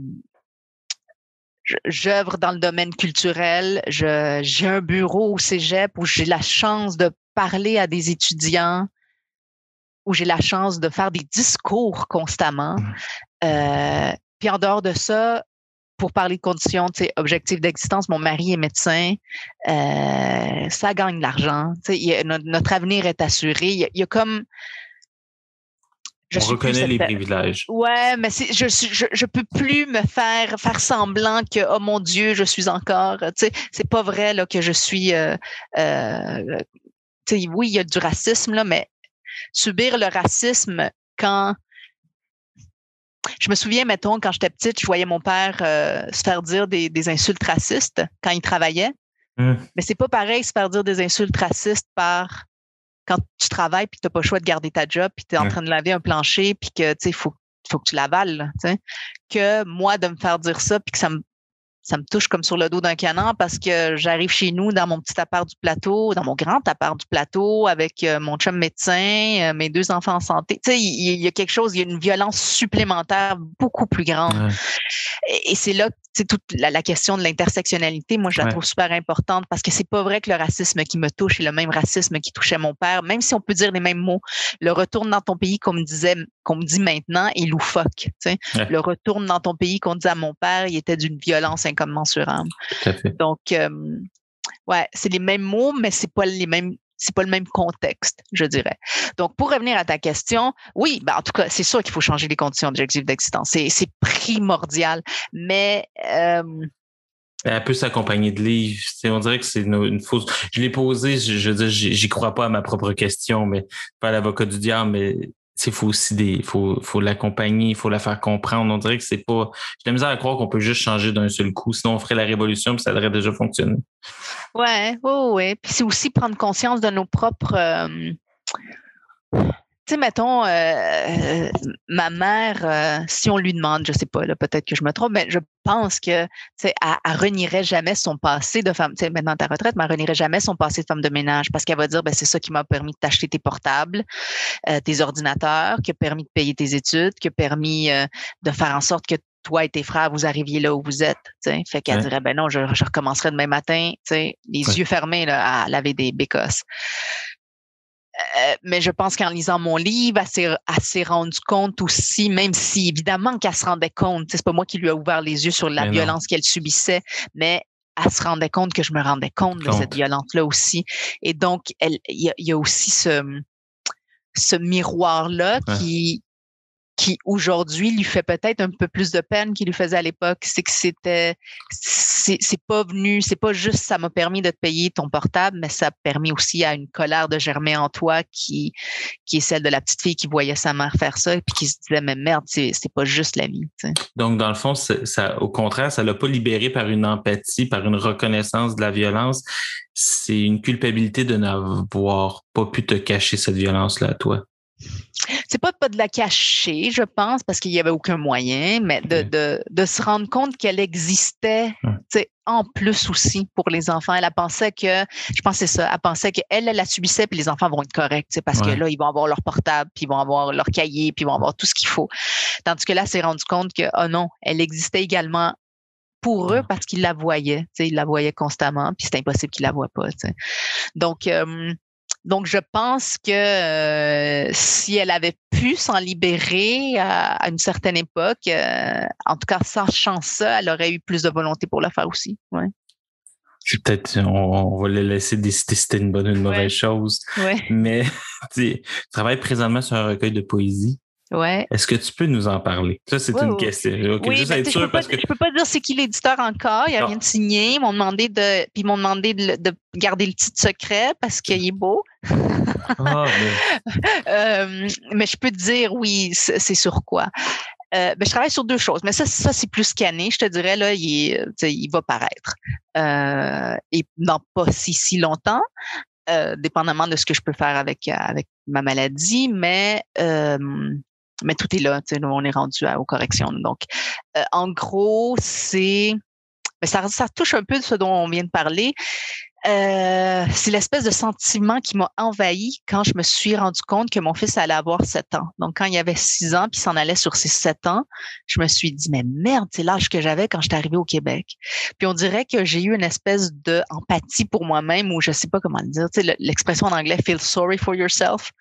j'œuvre dans le domaine culturel. J'ai un bureau au cégep où j'ai la chance de parler à des étudiants où j'ai la chance de faire des discours constamment. Mmh. Euh, puis en dehors de ça, pour parler de conditions objectives d'existence, mon mari est médecin, euh, ça gagne de l'argent. Notre, notre, avenir est assuré. Il y a, comme... Je On reconnaît les privilèges. Ouais, mais je, je je peux plus me faire faire semblant que oh mon Dieu, je suis encore. Tu sais, c'est pas vrai là que je suis. Euh, euh, oui, il y a du racisme là, mais subir le racisme quand je me souviens, mettons, quand j'étais petite, je voyais mon père euh, se faire dire des, insultes racistes quand il travaillait. Mmh. Mais c'est pas pareil se faire dire des insultes racistes par quand tu travailles puis tu n'as pas le choix de garder ta job puis tu es en train de laver un plancher puis que tu sais, faut, faut que tu l'avales. Que moi, de me faire dire ça puis que ça me ça me touche comme sur le dos d'un canon parce que j'arrive chez nous dans mon petit appart du plateau, dans mon grand appart du plateau avec euh, mon chum médecin, euh, mes deux enfants en santé. Tu sais, il, y, a quelque chose, il y a une violence supplémentaire beaucoup plus grande. Et, c'est là, toute la, question de l'intersectionnalité. Moi, je la trouve super importante parce que c'est pas vrai que le racisme qui me touche est le même racisme qui touchait mon père, même si on peut dire les mêmes mots. Le retourne dans ton pays, comme me disait, qu'on me dit maintenant, est loufoque. Le retourne dans ton pays qu'on dit à mon père, il était d'une violence incommensurable. Donc, euh, ouais, c'est les mêmes mots, mais c'est pas les mêmes c'est pas le même contexte, je dirais. Donc, pour revenir à ta question, oui, ben, en tout cas, c'est sûr qu'il faut changer les conditions objectives d'existence. C'est primordial. Mais euh, elle peut s'accompagner de livres. on dirait que c'est une, fausse. Je l'ai posé, je, je j'y crois pas à ma propre question, mais pas l'avocat du diable, mais il faut aussi des, faut, faut l'accompagner, il faut la faire comprendre. On dirait que c'est pas, j'ai la misère à croire qu'on peut juste changer d'un seul coup. Sinon, on ferait la révolution puis ça aurait déjà fonctionné. Ouais, oui, ouais. Puis c'est aussi prendre conscience de nos propres, euh, tu sais, mettons, euh, euh, ma mère, euh, si on lui demande, je sais pas, peut-être que je me trompe, mais je pense que, tu sais, elle, renierait jamais son passé de femme, tu sais, maintenant ta retraite, mais elle renierait jamais son passé de femme de ménage parce qu'elle va dire, ben, c'est ça qui m'a permis de t'acheter tes portables, tes ordinateurs, qui a permis de payer tes études, qui a permis de faire en sorte que toi et tes frères, vous arriviez là où vous êtes. sais. Fait qu'elle dirait, ben non, je, recommencerai demain matin, les yeux fermés là, à laver des bécosses. Euh, mais je pense qu'en lisant mon livre, elle s'est, rendue compte aussi, même si évidemment qu'elle se rendait compte, c'est pas moi qui lui ai ouvert les yeux sur la violence qu'elle subissait, mais elle se rendait compte que je me rendais compte de cette violence-là aussi. Et donc, il y, a aussi ce, ce miroir-là qui, qui aujourd'hui lui fait peut-être un peu plus de peine qu'il lui faisait à l'époque, c'est que c'était c'est pas venu, c'est pas juste ça m'a permis de te payer ton portable, mais ça a permis aussi à une colère de germer en toi qui qui est celle de la petite fille qui voyait sa mère faire ça et qui se disait mais merde, c'est pas juste la vie. Donc dans le fond, au contraire, ça l'a pas libéré par une empathie, par une reconnaissance de la violence. C'est une culpabilité de n'avoir pas pu te cacher cette violence là à toi. C'est pas pas de la cacher, je pense, parce qu'il y avait aucun moyen, mais de, de, de se rendre compte qu'elle existait en plus aussi pour les enfants. Elle, a pensé que, je pensais ça, elle pensait qu'elle, elle la subissait, puis les enfants vont être corrects, parce que là, ils vont avoir leur portable, puis ils vont avoir leur cahier, puis ils vont avoir tout ce qu'il faut. Tandis que là, elle s'est rendu compte que, oh non, elle existait également pour eux parce qu'ils la voyaient. Ils la voyaient constamment, puis c'est impossible qu'ils la voient pas. Donc, euh, donc, je pense que euh, si elle avait pu s'en libérer à, une certaine époque, euh, en tout cas, sachant ça, elle aurait eu plus de volonté pour le faire aussi. Ouais. peut-être, on, va le laisser décider si c'était une bonne ou une mauvaise chose. Ouais. Mais tu travailles présentement sur un recueil de poésie. Ouais. Est-ce que tu peux nous en parler? Ça, c'est une question. Oui, juste être je sûr peux pas, parce que. je peux pas dire c'est qui l'éditeur encore. Il n'y a Non. rien de signé. Ils m'ont demandé de, puis ils m'ont demandé de, garder le titre secret parce qu'il est beau. Ah, mais- Euh, mais je peux te dire, oui, c'est sur quoi? Euh, ben, je travaille sur deux choses, mais ça, ça c'est plus scanné. Je te dirais, là, il, il va paraître. Euh, et dans pas si, si longtemps, euh, dépendamment de ce que je peux faire avec, avec ma maladie, mais, euh, mais tout est là. nous, on est rendu à- aux corrections. Donc, euh, en gros, c'est. Mais ça, ça touche un peu de ce dont on vient de parler. Euh, c'est l'espèce de sentiment qui m'a envahi quand je me suis rendu compte que mon fils allait avoir 7 ans. Donc, quand il avait 6 ans, puis s'en allait sur ses 7 ans, je me suis dit, mais merde, c'est l'âge que j'avais quand j'étais arrivée au Québec. Puis on dirait que j'ai eu une espèce de empathie pour moi-même, ou je sais pas comment le dire, tu l'expression en anglais, feel sorry for yourself.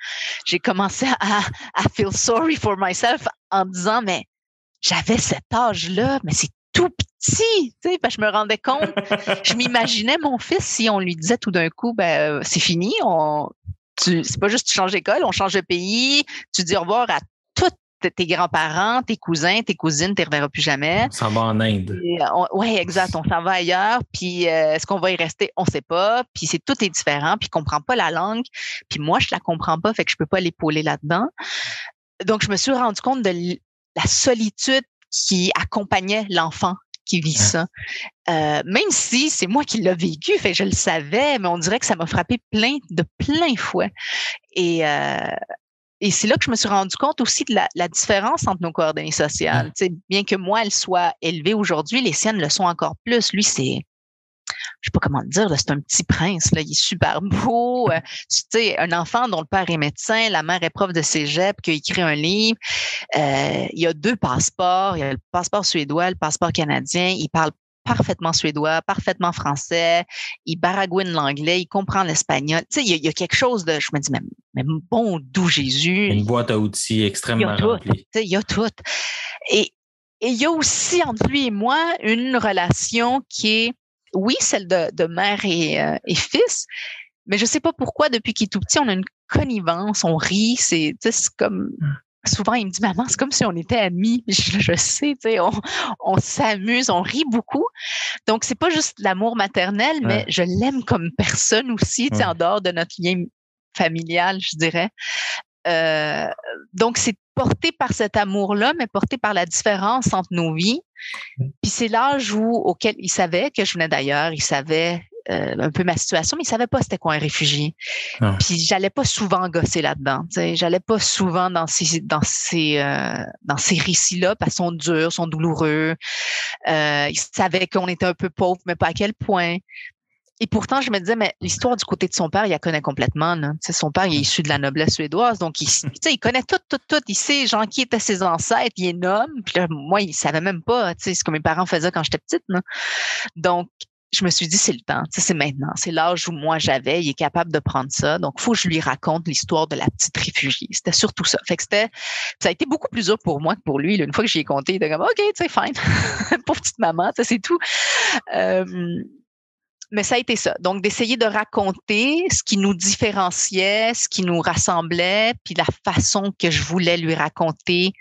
J'ai commencé à, à feel sorry for myself en disant, mais j'avais cet âge-là, mais c'est tout petit, tu sais, parce que je me rendais compte je m'imaginais mon fils si on lui disait tout d'un coup, ben euh, c'est fini, on, tu, c'est pas juste tu changes d'école, on change de pays, tu dis au revoir à tous tes- grands-parents, tes cousins, tes cousines, tu les reverras plus jamais. Ça va en Inde. Euh, on- ouais, exact. On s'en va ailleurs. Puis euh, est-ce qu'on va y rester? On sait pas. Puis c'est tout est différent. Puis il comprend pas la langue. Puis moi je la comprends pas, fait que je peux pas l'épauler là-dedans. Donc je me suis rendu compte de la solitude qui accompagnait l'enfant qui vit Ouais. ça. Euh, même si c'est moi qui l'ai vécu, fait je le savais, mais on dirait que ça m'a frappé plein de plein fouet. Et euh, et c'est là que je me suis rendu compte aussi de la, la différence entre nos coordonnées sociales. Sais, bien que moi, elle soit élevée aujourd'hui, les siennes le sont encore plus. Lui, c'est, je sais pas comment le dire, c'est un petit prince. Là, il est super beau. Euh, tu sais, un enfant dont le père est médecin, la mère est prof de cégep, qui a écrit un livre. Euh, il a deux passeports. Il y a le passeport suédois, le passeport canadien. Il parle parfaitement suédois, parfaitement français. Il baragouine l'anglais, il comprend l'espagnol. Tu sais, il y, a, il y a quelque chose de, je me dis, mais, mais bon doux Jésus. Une boîte à outils Il y extrêmement tout. Tu sais, il y a tout. Et, et il y a aussi entre lui et moi une relation qui est, oui, celle de, de mère et, euh, et fils, mais je sais pas pourquoi, depuis qu'il est tout petit, on a une connivence, on rit, c'est comme... Souvent, il me dit, maman, c'est comme si on était amis. Je, je sais, on, on s'amuse, on rit beaucoup. Donc, c'est pas juste l'amour maternel, mais je l'aime comme personne aussi, Ouais. en dehors de notre lien familial, je dirais. Euh, donc, c'est porté par cet amour-là, mais porté par la différence entre nos vies. Puis c'est l'âge où, auquel il savait que je venais d'ailleurs, il savait euh, un peu ma situation, mais il savait pas c'était quoi un réfugié. Ah. Puis j'allais pas souvent gosser là-dedans. J'allais pas souvent dans ces dans ces euh, dans ces récits-là parce qu'ils sont durs, sont douloureux. Euh, il savait qu'on était un peu pauvre, mais pas à quel point. Et pourtant, je me disais, mais l'histoire du côté de son père, il la connaît complètement. Là. Son père, il est issu de la noblesse suédoise, donc il, il connaît tout, tout, tout. Il sait, genre, qui étaient ses ancêtres, il est nomme. Puis là, moi, il savait même pas, ce que mes parents faisaient quand j'étais petite. Là. Donc, je me suis dit, c'est le temps, c'est maintenant. C'est l'âge où moi j'avais, il est capable de prendre ça. Donc, faut que je lui raconte l'histoire de la petite réfugiée. C'était surtout ça. Fait que c'était, ça a été beaucoup plus dur pour moi que pour lui. Une fois que j'y ai compté, il était comme, OK, tu sais, fine. Pauvre petite maman, c'est tout. Euh, mais ça a été ça. Donc, d'essayer de raconter ce qui nous différenciait, ce qui nous rassemblait, puis la façon que je voulais lui raconter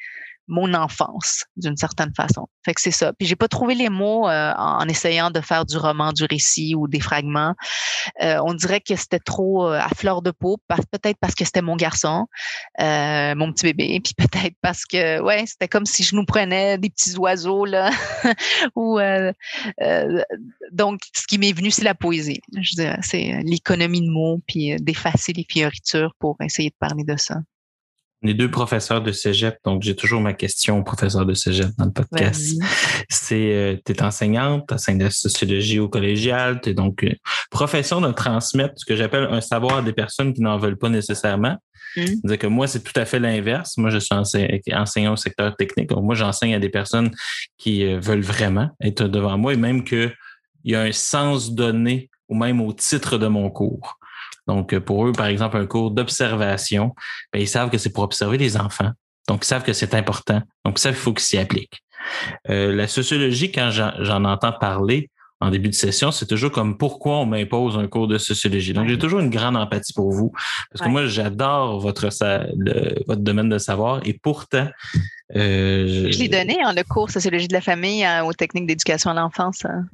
mon enfance, d'une certaine façon. Fait que c'est ça. Puis j'ai pas trouvé les mots euh, en, essayant de faire du roman, du récit ou des fragments. Euh, on dirait que c'était trop euh, à fleur de peau, peut-être parce que c'était mon garçon, euh, mon petit bébé, puis peut-être parce que, ouais, c'était comme si je nous prenais des petits oiseaux, là, ou donc, ce qui m'est venu, c'est la poésie. C'est l'économie de mots, puis d'effacer les fioritures pour essayer de parler de ça. On est deux professeurs de cégep, donc j'ai toujours ma question au professeur de cégep dans le podcast. C'est, euh, tu es enseignante, tu enseignes la sociologie au collégial, tu es donc euh, profession de transmettre ce que j'appelle un savoir à des personnes qui n'en veulent pas nécessairement. Mm. C'est-à-dire que moi, c'est tout à fait l'inverse. Moi, je suis ense- enseignant au secteur technique. Donc, moi, j'enseigne à des personnes qui euh, veulent vraiment être devant moi et même qu'il y a un sens donné ou même au titre de mon cours. Donc, euh, pour eux, par exemple, un cours d'observation, ben, ils savent que c'est pour observer les enfants. Donc, ils savent que c'est important. Donc, ils savent qu'il faut qu'ils s'y appliquent. Euh, la sociologie, quand j'en entends parler, en début de session, c'est toujours comme pourquoi on m'impose un cours de sociologie. Donc, j'ai toujours une grande empathie pour vous parce que moi, j'adore votre, votre domaine de savoir et pourtant, euh, je, l'ai donné, en hein, le cours Sociologie de la famille hein, aux techniques d'éducation à l'enfance. Hein.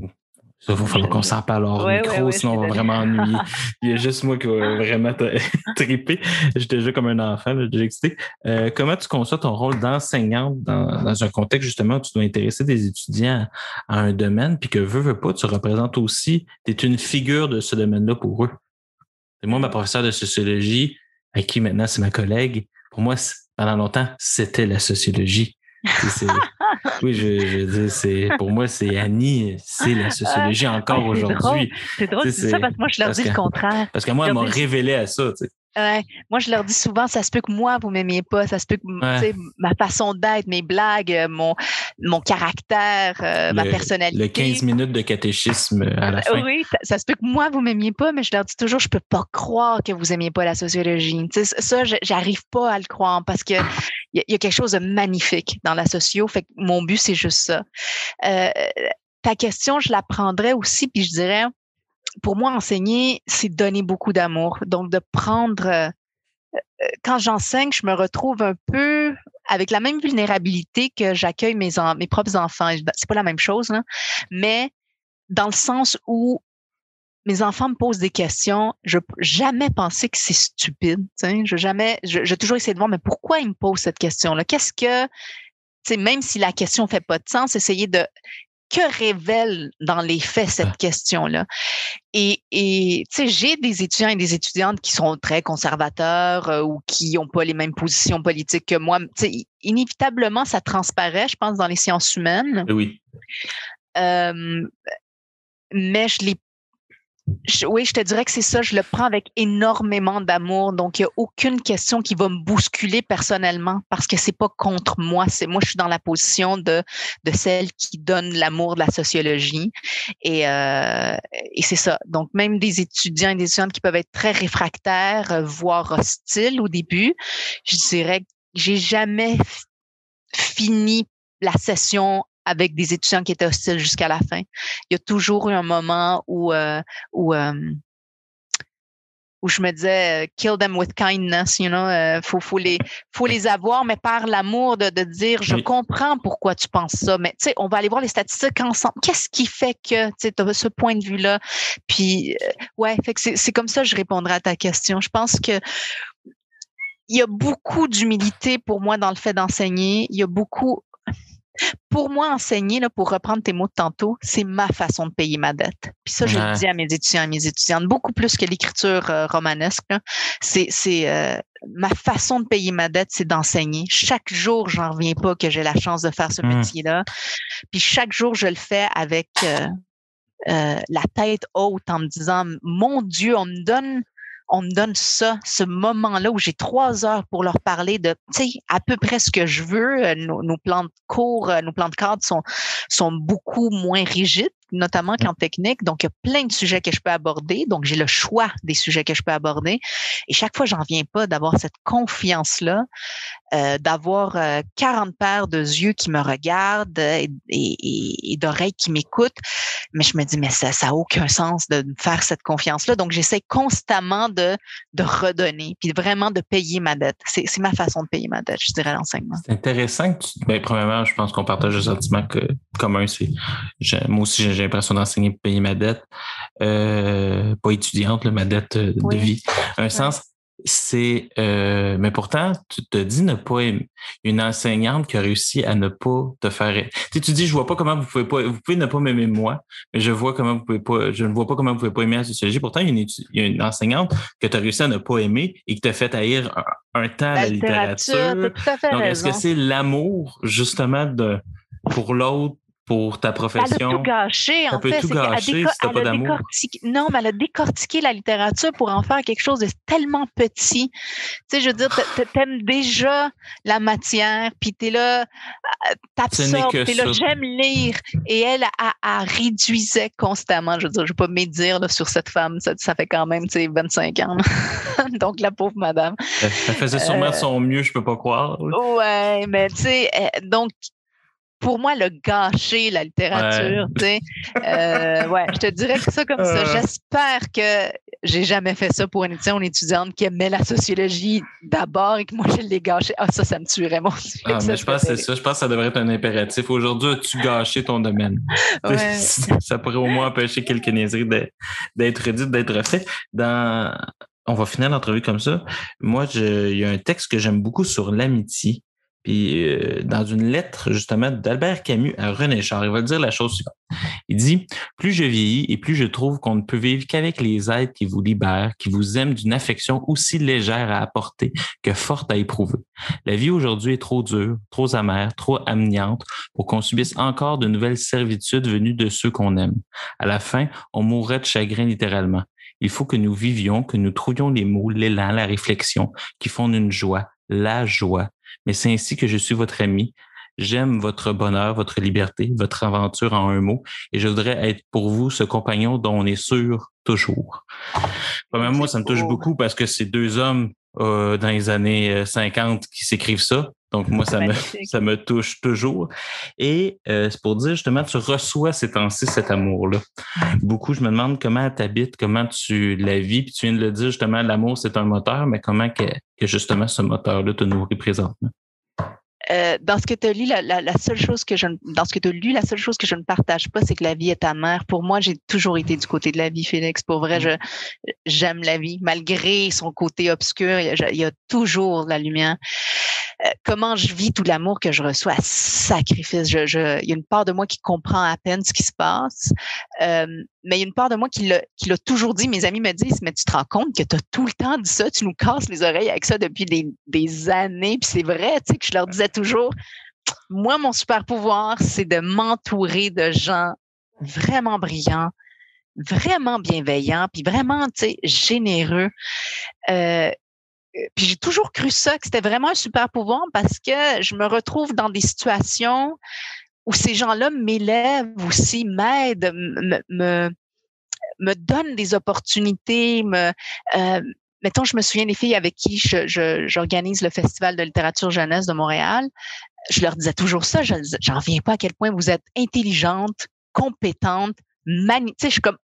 Ça, il va falloir qu'on s'en parle hors micro, sinon on va vraiment ennuyer. Il y a juste moi qui va vraiment triper. J'étais déjà comme un enfant, j'ai excité. Euh, comment tu conçois ton rôle d'enseignante dans, dans, un contexte justement où tu dois intéresser des étudiants à, un domaine, puis que veux, veux pas, tu représentes aussi, tu es une figure de ce domaine-là pour eux? Et moi, ma professeure de sociologie, avec qui maintenant c'est ma collègue, pour moi, pendant longtemps, c'était la sociologie. Oui, je, je c'est pour moi, c'est Annie, c'est la sociologie ah, encore aujourd'hui. C'est drôle, c'est ça parce que moi, je leur dis le contraire. Parce que moi, elle m'a révélé à ça. Tu sais. Ouais. Moi, je leur dis souvent, ça se peut que moi, vous m'aimiez pas, ça se peut que ma façon d'être, mes blagues, euh, mon, mon caractère, euh, ma personnalité. Le 15 minutes de catéchisme à la fin. Oui, ça, se peut que moi, vous m'aimiez pas, mais je leur dis toujours, je peux pas croire que vous aimiez pas la sociologie. sais, ça, j'arrive pas à le croire parce que il y, a quelque chose de magnifique dans la socio. Fait que mon but, c'est juste ça. Euh, ta question, je la prendrais aussi, puis je dirais, pour moi, enseigner, c'est donner beaucoup d'amour. Donc, de prendre, euh, euh, quand j'enseigne, je me retrouve un peu avec la même vulnérabilité que j'accueille mes, mes propres enfants. C'est pas la même chose, là, mais dans le sens où mes enfants me posent des questions, je jamais pensé que c'est stupide. Je jamais, j'ai toujours essayé de voir, mais pourquoi ils me posent cette question-là? Qu'est-ce que, même si la question fait pas de sens, essayer de que révèle dans les faits cette ah. question-là? Et, et tu sais, j'ai des étudiants et des étudiantes qui sont très conservateurs euh, ou qui n'ont pas les mêmes positions politiques que moi. Inévitablement, ça transparaît, je pense, dans les sciences humaines. Oui. Euh, mais je oui, je te dirais que c'est ça. Je le prends avec énormément d'amour. Donc, il n'y a aucune question qui va me bousculer personnellement parce que c'est pas contre moi. C'est moi, je suis dans la position de, de celle qui donne l'amour de la sociologie. Et, euh, et c'est ça. Donc, même des étudiants et des étudiantes qui peuvent être très réfractaires, euh, voire hostiles au début, je dirais que j'ai jamais fini la session avec des étudiants qui étaient hostiles jusqu'à la fin. Il y a toujours eu un moment où, euh, où, euh, où je me disais, euh, kill them with kindness, you know, faut, faut, les, faut les avoir, mais par l'amour de, de dire, je comprends pourquoi tu penses ça, mais tu sais, on va aller voir les statistiques ensemble. Qu'est-ce qui fait que tu as ce point de vue-là? Puis, ouais, fait que c'est comme ça que je répondrai à ta question. Je pense que il y a beaucoup d'humilité pour moi dans le fait d'enseigner. Il y a beaucoup, pour moi, enseigner, là, pour reprendre tes mots de tantôt, c'est ma façon de payer ma dette. Puis ça, je le dis à mes étudiants et mes étudiantes, beaucoup plus que l'écriture euh, romanesque. C'est, c'est euh, ma façon de payer ma dette, c'est d'enseigner. Chaque jour, j'en reviens pas que j'ai la chance de faire ce mmh. métier-là. Puis chaque jour, je le fais avec euh, la tête haute en me disant, mon Dieu, on me donne on me donne ça, ce moment-là où j'ai trois heures pour leur parler de, tu sais, à peu près ce que je veux. Euh, nos, nos plans de cours, euh, nos plans de cadre sont, sont beaucoup moins rigides notamment qu'en technique. Donc, il y a plein de sujets que je peux aborder. Donc, j'ai le choix des sujets que je peux aborder. Et chaque fois, j'en viens pas d'avoir cette confiance-là, euh, d'avoir 40 euh, paires de yeux qui me regardent et, d'oreilles qui m'écoutent. Mais je me dis, mais ça n'a aucun sens de faire cette confiance-là. Donc, j'essaie constamment de, de redonner, puis vraiment de payer ma dette. C'est ma façon de payer ma dette, je dirais, l'enseignement. C'est intéressant que tu... Ben, premièrement, je pense qu'on partage le sentiment que, commun. Moi aussi, j'ai l'impression d'enseigner pour payer ma dette. Euh, pas étudiante, ma dette euh, de vie. Un sens, c'est euh, mais pourtant, tu te dis ne pas aimer une enseignante qui a réussi à ne pas te faire. Tu, tu dis, je vois pas comment vous pouvez pas, vous pouvez ne pas m'aimer moi, mais je vois comment vous pouvez pas, je ne vois pas comment vous pouvez pas aimer la sociologie. Pourtant, il y a une, il y a une enseignante que tu as réussi à ne pas aimer et qui t'a fait haïr un, temps à la littérature. Donc, est-ce que c'est l'amour, justement, de pour l'autre pour ta profession. Elle a tout gâché, en fait. tout gâcher si pas d'amour. Non, mais elle a décortiqué la littérature pour en faire quelque chose de tellement petit. Tu sais, je veux dire, t'aimes déjà la matière, puis t'es là, euh, t'absorbes, t'es là, j'aime lire. Et elle, a, réduisait constamment. Je veux dire, je vais pas médire là, sur cette femme. Ça, fait quand même, tu sais, 25 ans. Donc, la pauvre madame. Elle, faisait sûrement euh, son mieux, je peux pas croire. Ouais, mais tu sais, donc, pour moi, le gâcher, la littérature, tu sais. Euh, ouais, je te dirais que ça comme ça. J'espère que j'ai jamais fait ça pour une, une étudiante qui aimait la sociologie d'abord et que moi, je l'ai gâché. Ah, ça, ça me tuerait, mon Ah, mais je pense que c'est ça. Je pense que ça devrait être un impératif. Aujourd'hui, as-tu gâché ton domaine? Ouais. Ça pourrait au moins empêcher quelques niaiseries d'être dites, d'être faites. Dans on va finir l'entrevue comme ça. Moi, il y a un texte que j'aime beaucoup sur l'amitié. Puis euh, dans une lettre justement d'Albert Camus à René Char, il va dire la chose suivante. Il dit Plus je vieillis et plus je trouve qu'on ne peut vivre qu'avec les êtres qui vous libèrent, qui vous aiment d'une affection aussi légère à apporter que forte à éprouver. La vie aujourd'hui est trop dure, trop amère, trop amenante pour qu'on subisse encore de nouvelles servitudes venues de ceux qu'on aime. À la fin, on mourrait de chagrin littéralement. Il faut que nous vivions, que nous trouvions les mots, l'élan, la réflexion qui font une joie, la joie. Mais c'est ainsi que je suis votre ami. J'aime votre bonheur, votre liberté, votre aventure en un mot, et je voudrais être pour vous ce compagnon dont on est sûr toujours. Même moi, ça me touche beaucoup parce que c'est deux hommes euh, dans les années 50 euh, qui s'écrivent ça. Donc, moi, ça me, ça me touche toujours. Et euh, c'est pour dire, justement, tu reçois ces temps-ci cet amour-là. Beaucoup, je me demande comment tu habites, comment tu la vis. Puis tu viens de le dire, justement, l'amour, c'est un moteur, mais comment que, que justement ce moteur-là te nourrit présentement? Euh, dans ce que tu as lu, la, la, seule chose que je dans ce que tu as lu, la seule chose que je ne partage pas, c'est que la vie est amère. Pour moi, j'ai toujours été du côté de la vie, Félix. Pour vrai, mm. je j'aime la vie, malgré son côté obscur. Il y a, il y a toujours la lumière. Euh, comment je vis tout l'amour que je reçois à sacrifice? Il y a une part de moi qui comprend à peine ce qui se passe, euh, mais il y a une part de moi qui l'a toujours dit. Mes amis me disent, mais tu te rends compte que tu as tout le temps dit ça, tu nous casses les oreilles avec ça depuis des, années. Puis c'est vrai, tu sais, que je leur disais toujours, moi, mon super pouvoir, c'est de m'entourer de gens vraiment brillants, vraiment bienveillants, puis vraiment, généreux. Euh, puis j'ai toujours cru ça, que c'était vraiment un super pouvoir parce que je me retrouve dans des situations où ces gens-là m'élèvent aussi, m'aident, me, me, me donnent des opportunités, euh, mettons, je me souviens des filles avec qui j'organise le Festival de littérature jeunesse de Montréal. Je leur disais toujours ça. Je j'en viens pas à quel point vous êtes intelligente, compétente, sais, je suis comme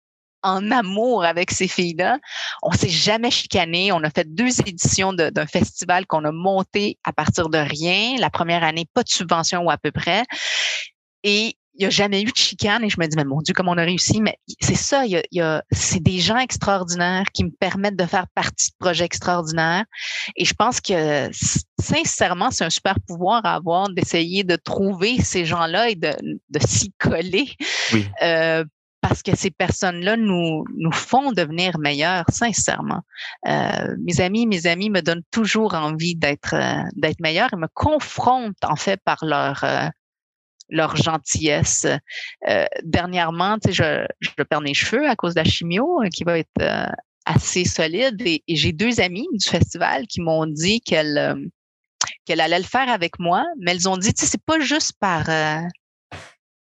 en amour avec ces filles-là. On s'est jamais chicané. On a fait deux éditions d'un festival qu'on a monté à partir de rien. La première année, pas de subvention ou à peu près. Et il n'y a jamais eu de chicane et je me dis, mais mon Dieu, comme on a réussi? Mais c'est ça, il y a, c'est des gens extraordinaires qui me permettent de faire partie de projets extraordinaires. Et je pense que, sincèrement, c'est un super pouvoir à avoir d'essayer de trouver ces gens-là et de, de s'y coller oui. euh, parce que ces personnes-là nous, nous font devenir meilleurs, sincèrement. Euh, mes amis, mes amis me donnent toujours envie d'être euh, d'être meilleurs et me confrontent en fait par leur euh, leur gentillesse. Euh, dernièrement, tu sais, je, je perds mes cheveux à cause de la chimio qui va être assez solide et, j'ai deux amis du festival qui m'ont dit qu'elles qu'elle allait le faire avec moi, mais elles ont dit, tu sais, c'est pas juste par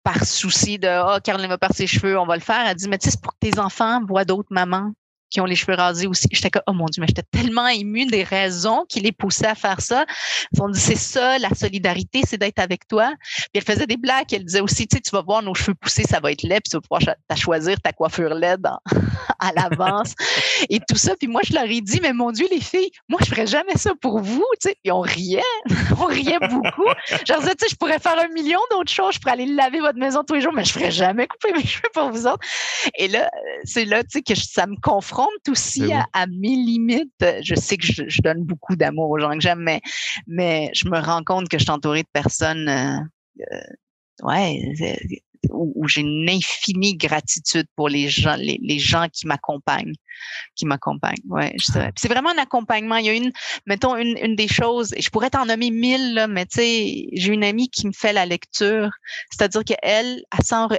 par souci de Ah, oh, Caroline va perdre ses cheveux, on va le faire. Elle dit, mais tu sais, c'est pour que tes enfants voient d'autres mamans qui ont les cheveux rasés aussi. J'étais comme, oh mon Dieu, mais j'étais tellement émue des raisons qui les poussaient à faire ça. Ils ont dit, c'est ça, la solidarité, c'est d'être avec toi. Puis elle faisait des blagues. Elle disait aussi, tu sais, tu vas voir nos cheveux pousser, ça va être laid, puis tu vas pouvoir choisir ta coiffure laide à l'avance et tout ça. Puis moi, je leur ai dit, mais mon Dieu, les filles, moi, je ferais jamais ça pour vous, tu sais. Puis on riait, on riait beaucoup. Je leur disais, tu sais, je pourrais faire un million d'autres choses. Je pourrais aller laver votre maison tous les jours, mais je ferais jamais couper mes cheveux pour vous autres. Et là, c'est là, tu sais, que ça me confronte aussi à, mes limites. Je sais que je, donne beaucoup d'amour aux gens que j'aime, mais, mais je me rends compte que je suis entourée de personnes, euh, euh, ouais, où, j'ai une infinie gratitude pour les gens, les, les gens qui m'accompagnent, qui m'accompagnent. Ouais, c'est vraiment un accompagnement. Il y a une, mettons une, une des choses. Je pourrais t'en nommer mille, là, mais tu sais, j'ai une amie qui me fait la lecture. C'est-à-dire qu'elle, elle,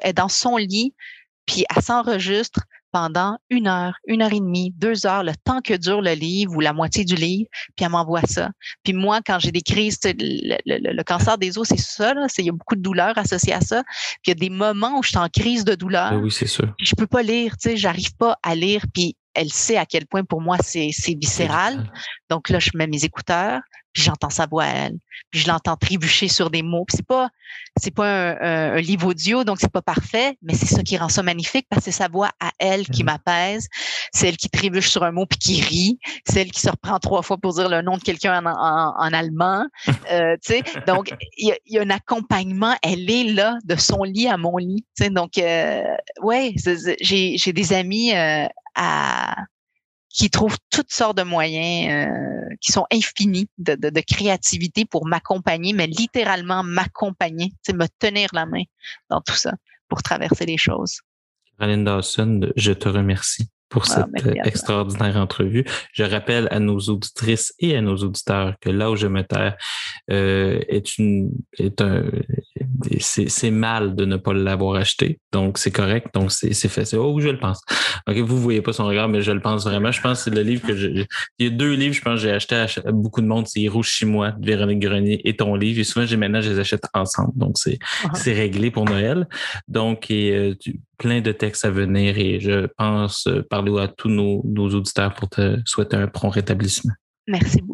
elle est dans son lit, puis elle s'enregistre pendant une heure, une heure et demie, deux heures, le temps que dure le livre ou la moitié du livre, puis elle m'envoie ça. Puis moi, quand j'ai des crises, le, le, le, cancer des os, c'est ça, là, il y a beaucoup de douleurs associées à ça. Puis il y a des moments où je suis en crise de douleur. Ben oui, c'est sûr. Puis je peux pas lire, tu sais, j'arrive pas à lire. Puis elle sait à quel point pour moi c'est viscéral. Donc là, je mets mes écouteurs, puis j'entends sa voix à elle, puis je l'entends trébucher sur des mots. c'est pas c'est pas un, livre audio, donc c'est pas parfait, mais c'est ça qui rend ça magnifique parce que c'est sa voix à elle qui mmh. m'apaise, c'est elle qui trébuche sur un mot puis qui rit, c'est elle qui se reprend trois fois pour dire le nom de quelqu'un en, allemand, euh, tu sais. Donc il y, a, un accompagnement, elle est là de son lit à mon lit, tu sais. Donc euh, ouais, j'ai j'ai des amis euh, à qui trouvent toutes sortes de moyens euh, qui sont infinis de, de, de créativité pour m'accompagner, mais littéralement m'accompagner, me tenir la main dans tout ça pour traverser les choses. Caroline Dawson, je te remercie pour ah, cette euh, extraordinaire entrevue. Je rappelle à nos auditrices et à nos auditeurs que là où je me terre euh, est une est un c'est mal de ne pas l'avoir acheté. Donc c'est correct. Donc c'est fait. C'est oh je le pense. Ok, vous voyez pas son regard, mais je le pense vraiment. Je pense que c'est le livre que je. Il y a deux livres, je pense, que j'ai acheté à beaucoup de monde. C'est moi de Véronique Grenier et ton livre. Et souvent, j'ai maintenant, je les achète ensemble. Donc c'est uh-huh. réglé pour Noël. Donc et euh, plein de textes à venir et je pense parler à tous nos, nos auditeurs pour te souhaiter un prompt rétablissement. Merci beaucoup.